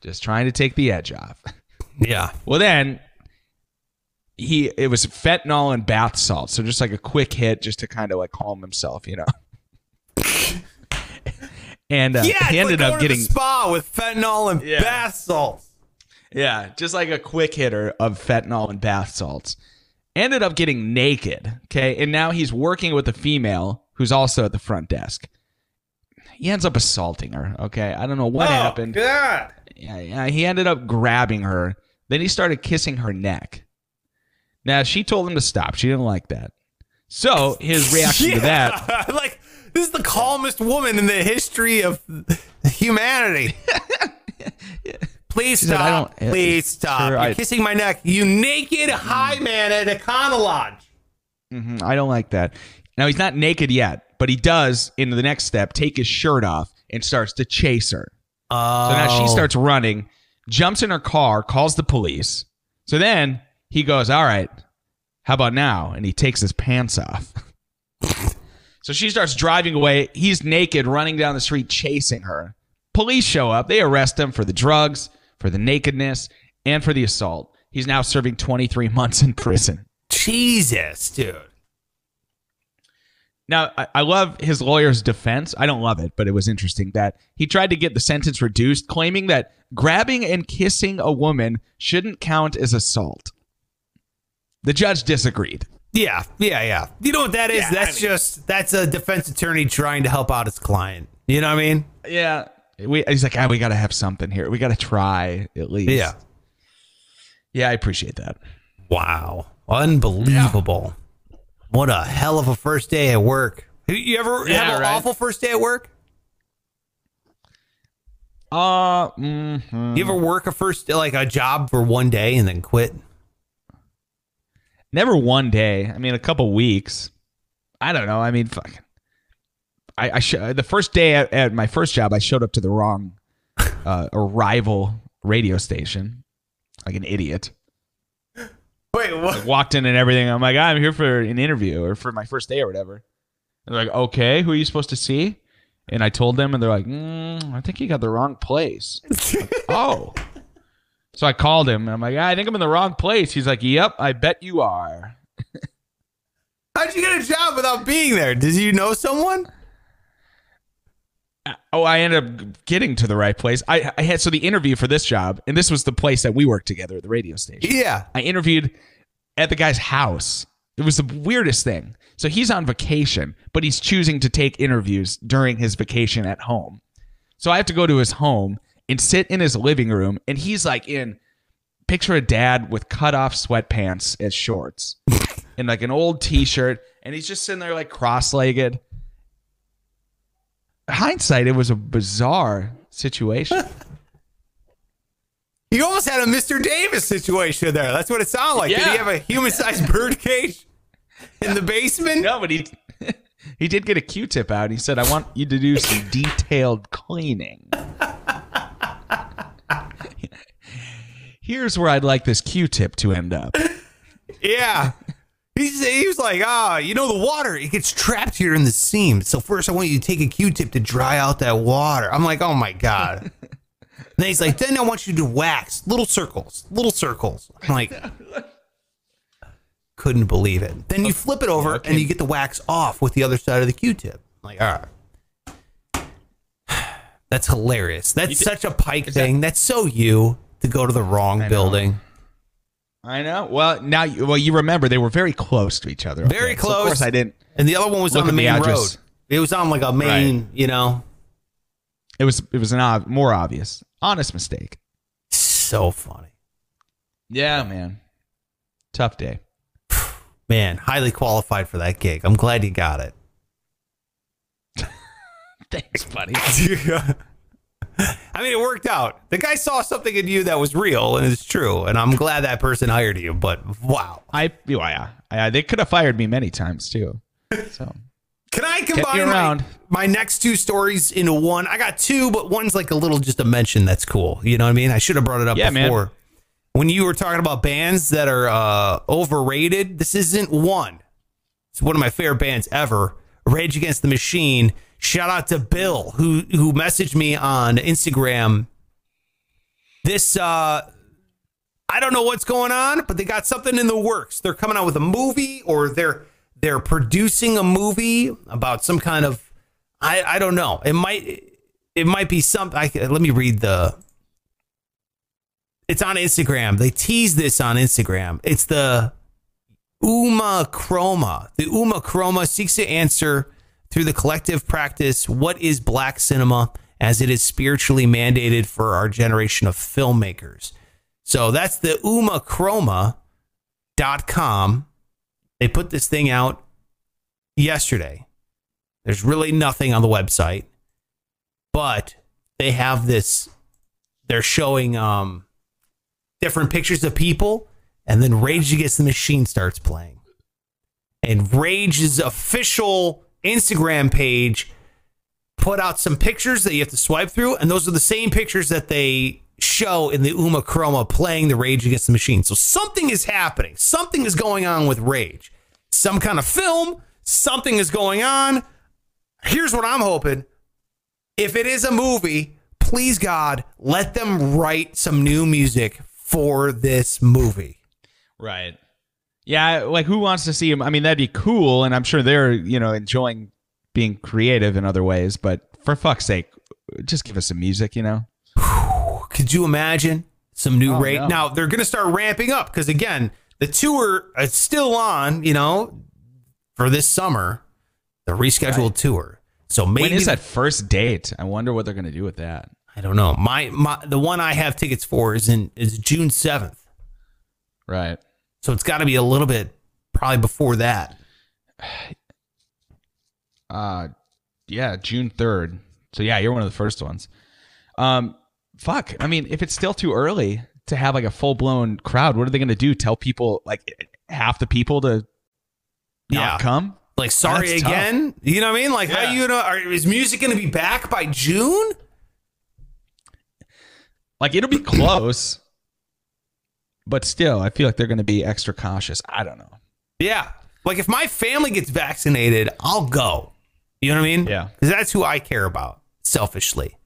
just trying to take the edge off. [LAUGHS] yeah. Well, then he it was fentanyl and bath salts, so just like a quick hit, just to kind of like calm himself, you know. [LAUGHS] and uh, Yeah, he ended up getting spa with fentanyl and Yeah. bath salts. yeah, just like a quick hitter of fentanyl and bath salts. Ended up getting naked, okay, and now he's working with a female who's also at the front desk. He ends up assaulting her. Okay, I don't know what happened. Oh, God. Yeah, yeah, he ended up grabbing her. Then he started kissing her neck. Now she told him to stop. She didn't like that. So his [LAUGHS] reaction to that, [LAUGHS] like this is the calmest woman in the history of humanity. [LAUGHS] Please said, "I stop. don't- Please stop. Sure, You're I- kissing my neck. You naked high man at a Lodge. Mhm, I don't like that. Now he's not naked yet, but he does in the next step take his shirt off and starts to chase her. Oh. So now she oh. starts running, jumps in her car, calls the police. So then he goes, All right, how about now? And he takes his pants off. [LAUGHS] so she starts driving away. He's naked, running down the street, chasing her. Police show up. They arrest him for the drugs, for the nakedness, and for the assault. He's now serving 23 months in prison. Jesus, dude. Now, I, I love his lawyer's defense. I don't love it, but it was interesting that he tried to get the sentence reduced, claiming that grabbing and kissing a woman shouldn't count as assault. The judge disagreed. Yeah, yeah, yeah. You know what that is? Yeah, that's I mean- just that's a defense attorney trying to help out his client. You know what I mean? Yeah. We, he's like, ah, we got to have something here. We got to try at least. Yeah. Yeah, I appreciate that. Wow. Unbelievable. What a hell of a first day at work. You ever Yeah, have an right. awful first day at work? Uh, mhm. You ever work a first like a job for one day and then quit? Never one day. I mean, a couple weeks. I don't know. I mean, fuck. I, I sh- the first day at, at my first job, I showed up to the wrong uh, a rival radio station, like an idiot. Wait, what? Like, walked in and everything. I'm like, I'm here for an interview or for my first day or whatever. And they're like, okay, who are you supposed to see? And I told them, and they're like, mm, I think you got the wrong place. Like, [LAUGHS] oh. So I called him, and I'm like, I think I'm in the wrong place. He's like, Yep, I bet you are. How'd you get a job without being there? Did you know someone? Oh, I ended up getting to the right place. I, I had so the interview for this job, and this was the place that we worked together at the radio station. Yeah. I interviewed at the guy's house. It was the weirdest thing. So he's on vacation, but he's choosing to take interviews during his vacation at home. So I have to go to his home and sit in his living room, and he's like in picture a dad with cut off sweatpants as shorts [LAUGHS] and like an old t-shirt, and he's just sitting there like cross-legged. Hindsight, it was a bizarre situation. [LAUGHS] You almost had a Mr. Davis situation there. That's what it sounded like. Did Yeah. he have a human sized [LAUGHS] bird cage in the basement? No, but he [LAUGHS] he did get a Q-tip out. He said, "I want you to do some detailed cleaning." Here's where I'd like this Q-tip to end up. Yeah. He's, he was like, ah, you know, the water, it gets trapped here in the seam. So first I want you to take a Q-tip to dry out that water. I'm like, oh my God. [LAUGHS] then he's like, then I want you to wax little circles, little circles. I'm like, couldn't believe it. Then you flip it over and you get the wax off with the other side of the Q-tip. I'm like, all right. [SIGHS] That's hilarious. That's such a Pike thing. That's so you to go to the wrong building. I know. Well, now, you, well, you remember they were very close to each other. Very Okay, so close. of course, I didn't. And the other one was on the at the main road. It was on like a main, you know. It was it was an ob- more obvious, honest mistake. So funny. Yeah, man. Tough day. [SIGHS] Man, highly qualified for that gig. I'm glad you got it. [LAUGHS] Thanks, buddy. [LAUGHS] [LAUGHS] I mean, it worked out. The guy saw something in you that was real and it's true. And I'm glad that person hired you. But wow. I, yeah, I, they could have fired me many times too. So Can I combine my, my next two stories into one? I got two, but one's like a little just a mention that's cool. You know what I mean? I should have brought it up Yeah, man. before. When you were talking about bands that are uh, overrated, this isn't one. It's one of my favorite bands ever. Rage Against the Machine. Shout out to Bill who who messaged me on Instagram. This uh I don't know what's going on, but they got something in the works. They're coming out with a movie or they're they're producing a movie about some kind of I I don't know. It might it might be something I let me read the It's on Instagram. They tease this on Instagram. It's the Uma Chroma. The Uma Chroma seeks to answer through the collective practice what is black cinema as it is spiritually mandated for our generation of filmmakers. So that's the umachroma.com. They put this thing out yesterday. There's really nothing on the website, but they have this they're showing um different pictures of people and then Rage Against the Machine starts playing. And Rage's official Instagram page put out some pictures that you have to swipe through, and those are the same pictures that they show in the Uma Chroma playing the Rage Against the Machine. So something is happening. Something is going on with Rage. Some kind of film, something is going on. Here's what I'm hoping. If it is a movie, please God, let them write some new music for this movie. Right. Yeah, like who wants to see him? I mean, that'd be cool, and I'm sure they're you know enjoying being creative in other ways. But for fuck's sake, just give us some music, you know? [SIGHS] Could you imagine some new Oh, rate? no. Now they're going to start ramping up because again, the tour is still on. You know, for this summer, the rescheduled tour. So maybe when is that first date? I wonder what they're gonna do with that. I don't know. My my the one I have tickets for is in is June seventh. Right. So it's got to be a little bit probably before that. Uh, yeah, June third. So yeah, you're one of the first ones. Um, fuck. I mean, if it's still too early to have like a full blown crowd, what are they gonna do? Tell people like half the people to not Yeah. come? Like sorry That's tough. again. You know what I mean? Like how you know? Are, is music going to be back by June? Like it'll be close, but still, I feel like they're gonna be extra cautious. I don't know. Yeah. Like if my family gets vaccinated, I'll go. You know what I mean? Yeah. Because that's who I care about, selfishly.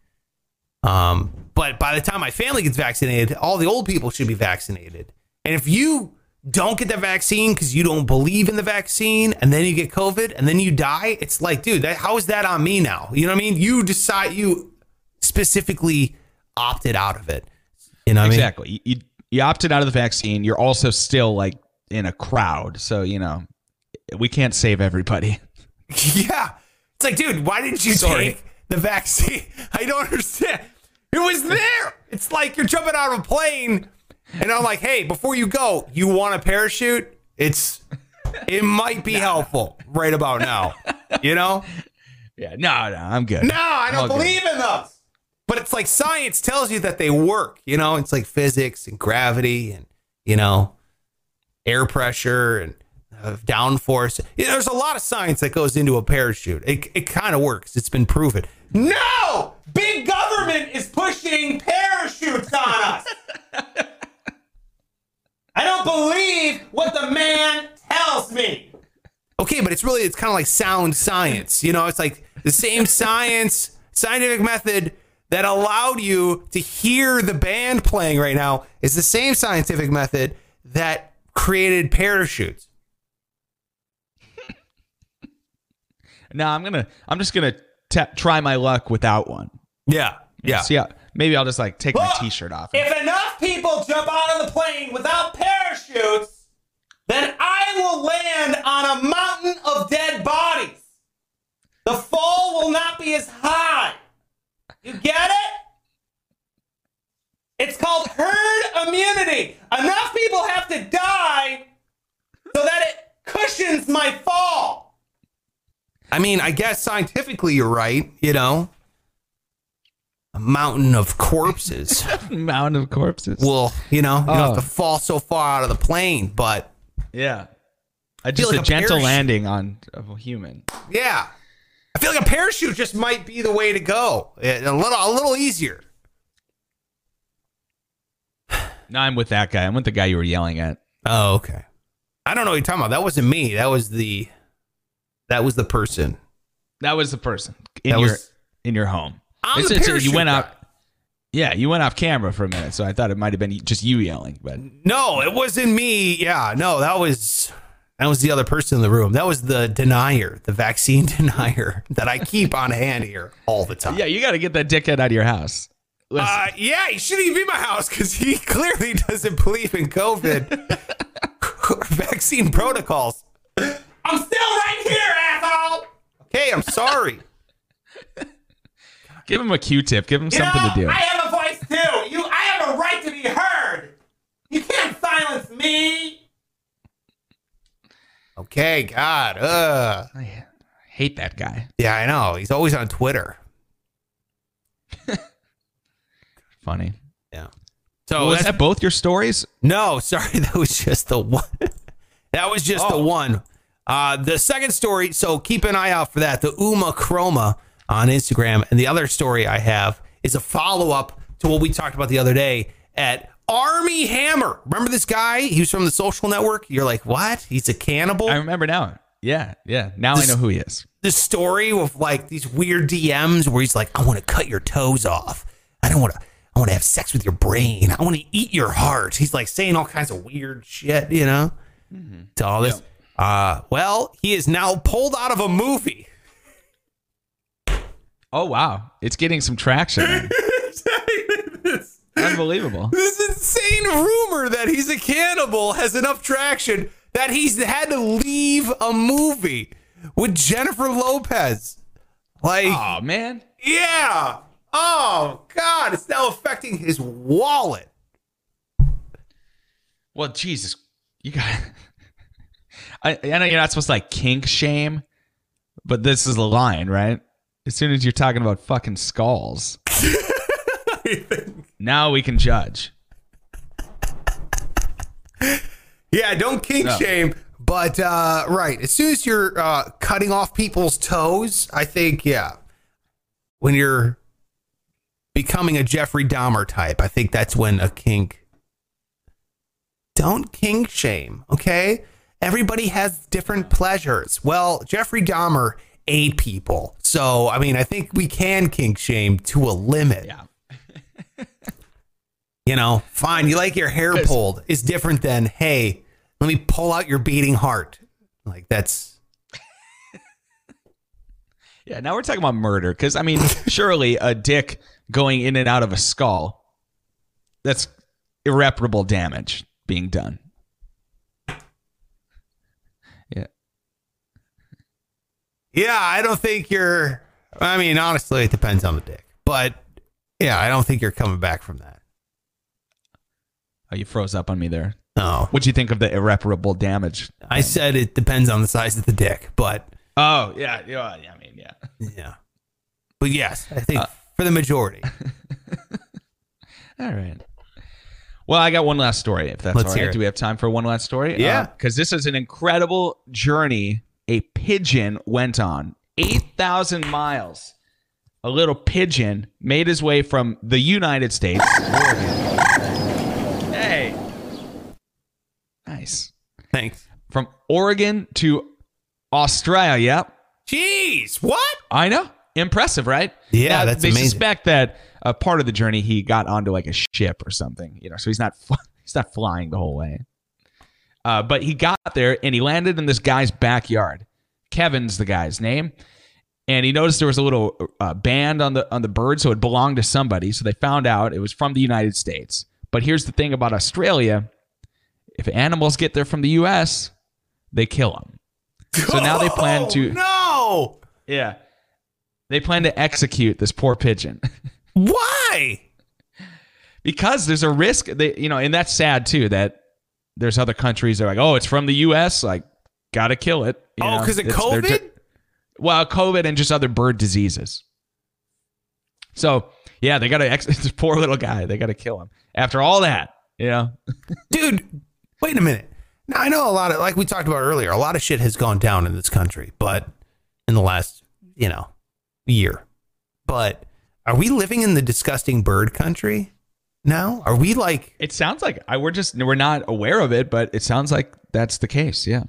Um, but by the time my family gets vaccinated, all the old people should be vaccinated. And if you don't get the vaccine because you don't believe in the vaccine, and then you get COVID, and then you die. It's like, dude, that, how is that on me now? You know what I mean? You decide you specifically opted out of it. You know what exactly. You, you you opted out of the vaccine. You're also still like in a crowd, so you know we can't save everybody. [LAUGHS] Yeah. It's like, dude, why didn't you Sorry. take the vaccine? [LAUGHS] I don't understand. It was there. It's like you're jumping out of a plane, and I'm like, hey, before you go, you want a parachute? It's it might be [LAUGHS] helpful right about now. You know? Yeah, no, no, I'm good. No, I don't good. believe in those. But it's like science tells you that they work. You know, it's like physics and gravity and you know air pressure and uh, downforce. You know, there's a lot of science that goes into a parachute. It it kind of works. It's been proven. No, big government is pushing parachutes on us. [LAUGHS] I don't believe what the man tells me. Okay, but it's really it's kind of like sound science. You know, it's like the same science, scientific method that allowed you to hear the band playing right now is the same scientific method that created parachutes. [LAUGHS] No, I'm gonna. I'm just gonna t- try my luck without one. Yeah. Yeah. See, how, maybe I'll just like take my T-shirt off. If enough people jump out of the plane without parachutes, then I will land on a mountain of dead bodies. The fall will not be as high. You get it? It's called herd immunity. Enough people have to die so that it cushions my fall. I mean, I guess scientifically you're right, you know. A mountain of corpses. [LAUGHS] mountain of corpses. well, you know, you don't have Oh. to fall so far out of the plane, but yeah, I just like a a gentle parachute- landing on a human. yeah. I feel like a parachute just might be the way to go. A little a little easier. [SIGHS] No, I'm with that guy. I'm with the guy you were yelling at. Oh, okay. I don't know what you're talking about. That wasn't me. That was the that was the person. That was the person in That your was- in your home. I'm It's- the parachute you went guy. out. Yeah, you went off camera for a minute, so I thought it might have been just you yelling. But No, it wasn't me. Yeah, no, that was that was the other person in the room. That was the denier, the vaccine [LAUGHS] denier that I keep on hand here all the time. yeah, you got to get that dickhead out of your house. Uh, yeah, he shouldn't even be in my house because he [LAUGHS] clearly doesn't believe in COVID [LAUGHS] vaccine protocols. I'm still right here, asshole. Okay, I'm sorry. give him a Q-tip. Give him You something know, to do. I have a voice too. You, I have a right to be heard. You can't silence me. Okay, God. Uh. I hate that guy. Yeah, I know. He's always on Twitter. [LAUGHS] Funny. Yeah. So was that's- that both your stories? No, [LAUGHS] sorry, that was just the one. [LAUGHS] that was just the Oh. one. Uh, the second story, so keep an eye out for that. The Uma Chroma on Instagram. And the other story I have is a follow up to what we talked about the other day at Armie Hammer. Remember this guy? He was from the social network. You're like, what? He's a cannibal? I remember now. Yeah, yeah. Now I know who he is. the story with like these weird DMs where he's like, I want to cut your toes off. I don't want to. I want to have sex with your brain. I want to eat your heart. He's like saying all kinds of weird shit, you know, to all this. Uh, well, he is now pulled out of a movie. Oh wow, it's getting some traction. [LAUGHS] [LAUGHS] Unbelievable. [LAUGHS] this insane rumor that he's a cannibal has enough traction that he's had to leave a movie with Jennifer Lopez. Like, Oh man. Yeah. Oh God, it's now affecting his wallet. Well, Jesus, you got. [LAUGHS] I, I know you're not supposed to like kink shame, but this is a line, right? As soon as you're talking about fucking skulls, [LAUGHS] now we can judge. Yeah, don't kink No. shame. But uh, right, as soon as you're uh, cutting off people's toes, I think yeah, when you're becoming a Jeffrey Dahmer type, I think that's when a kink. Don't kink shame, okay? Everybody has different pleasures. Well, Jeffrey Dahmer ate people, so I mean, I think we can kink shame to a limit. Yeah. You know, fine, you like your hair pulled is different than, hey, Let me pull out your beating heart. Like that's [LAUGHS] Yeah, now we're talking about murder because I mean, [LAUGHS] surely a dick going in and out of a skull, that's irreparable damage being done. Yeah. Yeah, I don't think you're. I mean, honestly, it depends on the dick. But yeah, I don't think you're coming back from that. Oh, you froze up on me there. Oh. What'd you think of the irreparable damage? I said it depends on the size of the dick, but Oh, yeah. Yeah, I mean, yeah. yeah. But yes, I think uh, for the majority. [LAUGHS] All right. Well, I got one last story, if that's Let's all hear it. Do we have time for one last story? Yeah. Uh, because this is an incredible journey a pigeon went on 8,000 miles. A little pigeon made his way from the United States. hey. Nice. Thanks. From Oregon to Australia. Jeez, what? I know. Impressive, right? Yeah, Now, that's they amazing. suspect that a part of the journey he got onto like a ship or something, you know, so he's not [LAUGHS] he's not flying the whole way. Uh, but he got there and he landed in this guy's backyard. Kevin's the guy's name, and he noticed there was a little uh, band on the on the bird, so it belonged to somebody. So they found out it was from the United States. But here's the thing about Australia: if animals get there from the U.S., they kill them. So now they plan [LAUGHS] to oh, No. yeah. They plan to execute this poor pigeon [LAUGHS] Why? because there's a risk. They, you know, and that's sad too. That there's other countries that are like, oh, it's from the U.S. Like, gotta kill it. you Oh, know? 'cause of It's- COVID? ju- well, COVID and just other bird diseases. So yeah, they gotta ex- [LAUGHS] this poor little guy. They gotta kill him after all that. You know, Dude, wait a minute. Now I know a lot of like we talked about earlier, a lot of shit has gone down in this country, but in the last, you know, year. But are we living in the disgusting bird country now? Are we like it sounds like I we're just we're not aware of it, but it sounds like that's the case. Yeah.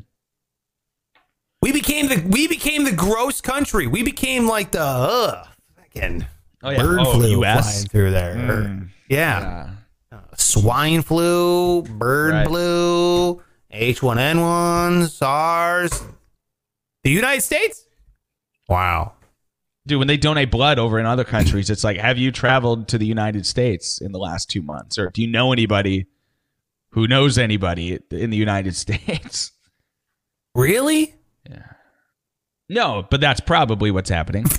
we became the we became the gross country. We became like the uh, fucking Oh, yeah. bird Oh, flu US? flying through there. Mm. Yeah. Uh, swine flu, bird Right. flu, H1N1, SARS. The United States? Wow. Dude, when they donate blood over in other countries, it's like, have you traveled to the United States in the last two months? Or do you know anybody who knows anybody in the United [LAUGHS] States? Really? Yeah. No, but that's probably what's happening. [LAUGHS]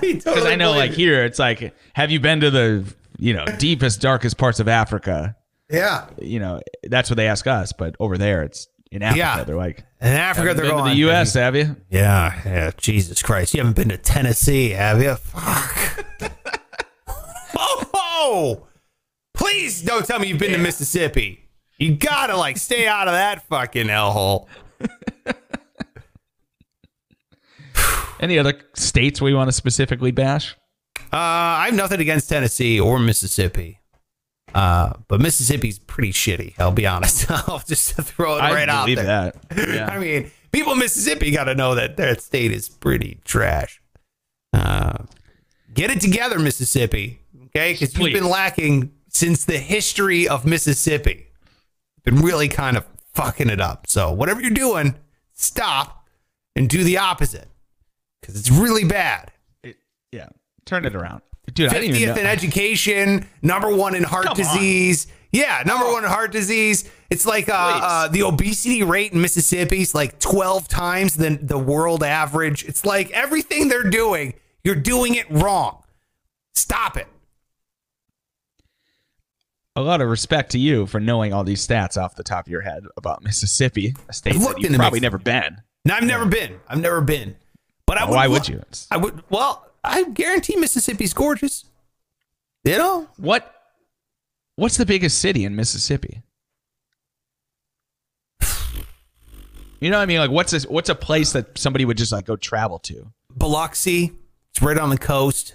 Because I know, like, here, it's like, have you been to the, you know, deepest, darkest parts of Africa? Yeah. You know, that's what they ask us. But over there, it's in Africa. Yeah. They're like, In Africa, they're going to the U.S., have you? Yeah, yeah. Jesus Christ. You haven't been to Tennessee, have you? Fuck. [LAUGHS] oh, please don't tell me you've been to Mississippi. You gotta, like, stay out of that fucking hellhole. [LAUGHS] Any other states we want to specifically bash? Uh, I have nothing against Tennessee or Mississippi. Uh, but Mississippi's pretty shitty. I'll be honest. [LAUGHS] I'll just throw it I right out believe there. that. [LAUGHS] Yeah. I mean, people in Mississippi got to know that their state is pretty trash. Uh, get it together, Mississippi. Okay, because you've been lacking since the history of Mississippi. Been really kind of fucking it up. So whatever you're doing, stop and do the opposite because it's really bad. yeah. Turn it around. Dude, I didn't even 50th know. in education, number one in heart Come on. disease. Yeah, number one in heart disease. It's like uh, uh, the obesity rate in Mississippi is like 12 times the, the world average. It's like everything they're doing, you're doing it wrong. Stop it. a lot of respect to you for knowing all these stats off the top of your head about Mississippi, a state I've that you've probably never been. Now, I've never been. I've never been. But I would Why would you? I would. Well, I guarantee Mississippi's gorgeous. You know? What? What's the biggest city in Mississippi? You know what I mean? Like, what's a what's a place that somebody would just like go travel to? Biloxi. It's right on the coast.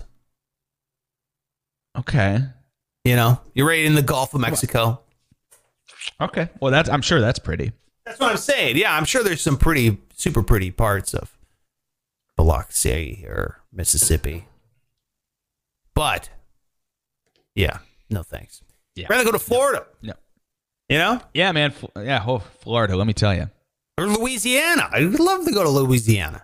Okay, You know? You're right in the Gulf of Mexico. okay. Well, that's I'm sure that's pretty. That's what I'm saying. Yeah, I'm sure there's some pretty, super pretty parts of Biloxi or Mississippi. But, yeah, no thanks. Yeah. Rather go to Florida. No. You know, Yeah, man. Yeah, oh, Florida. Let me tell you. or Louisiana. I would love to go to Louisiana.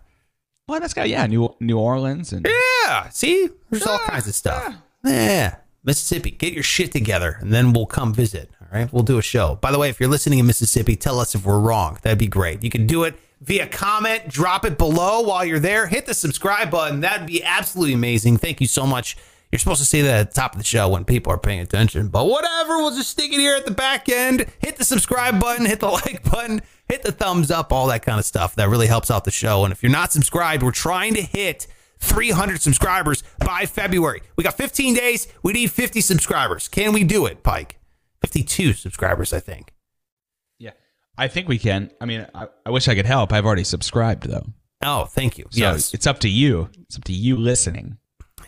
Well, that's got yeah, New New Orleans and Yeah, see, there's all ah, kinds of stuff. Yeah, Mississippi, get your shit together, and then we'll come visit. All right, we'll do a show. By the way, if you're listening in Mississippi, tell us if we're wrong. That'd be great. You can do it via comment, drop it below while you're there. Hit the subscribe button. That'd be absolutely amazing. Thank you so much. You're supposed to say that at the top of the show when people are paying attention, but whatever. We'll just stick it here at the back end. Hit the subscribe button, hit the [LAUGHS] like button, hit the thumbs up, all that kind of stuff. That really helps out the show. And if you're not subscribed, we're trying to hit 300 subscribers by February. We got 15 days. We need 50 subscribers. Can we do it, Pike? 52 subscribers, I think. I think we can. I mean, I, I wish I could help. I've already subscribed though. Oh, thank you. So yes, it's up to you. It's up to you listening.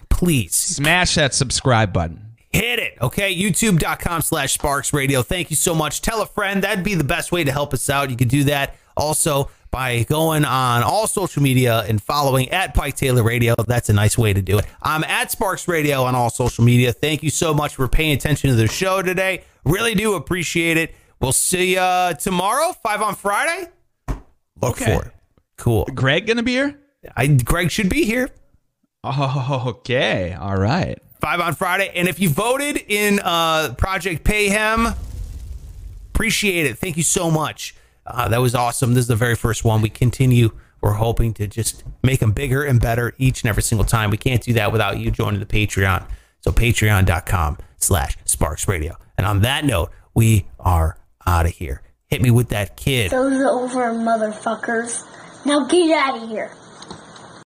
please Smash that subscribe button. hit it. Okay, youtube.com slash sparks radio. Thank you so much. Tell a friend. That'd be the best way to help us out. You can do that also by going on all social media and following at Pike Taylor Radio. That's a nice way to do it. I'm at Sparks Radio on all social media. Thank you so much for paying attention to the show today. Really do appreciate it. We'll see you tomorrow, five on Friday. Look Okay. for it. Cool. Greg gonna be here? I, Greg should be here. Oh, okay. All right. five on Friday. And if you voted in uh, Project Payhem, appreciate it. Thank you so much. Uh, that was awesome. This is the very first one. We continue. We're hoping to just make them bigger and better each and every single time. We can't do that without you joining the Patreon. So patreon.com slash sparks radio. And on that note, we are out of here. Hit me with that kid. Those over, motherfuckers. Now get out of here.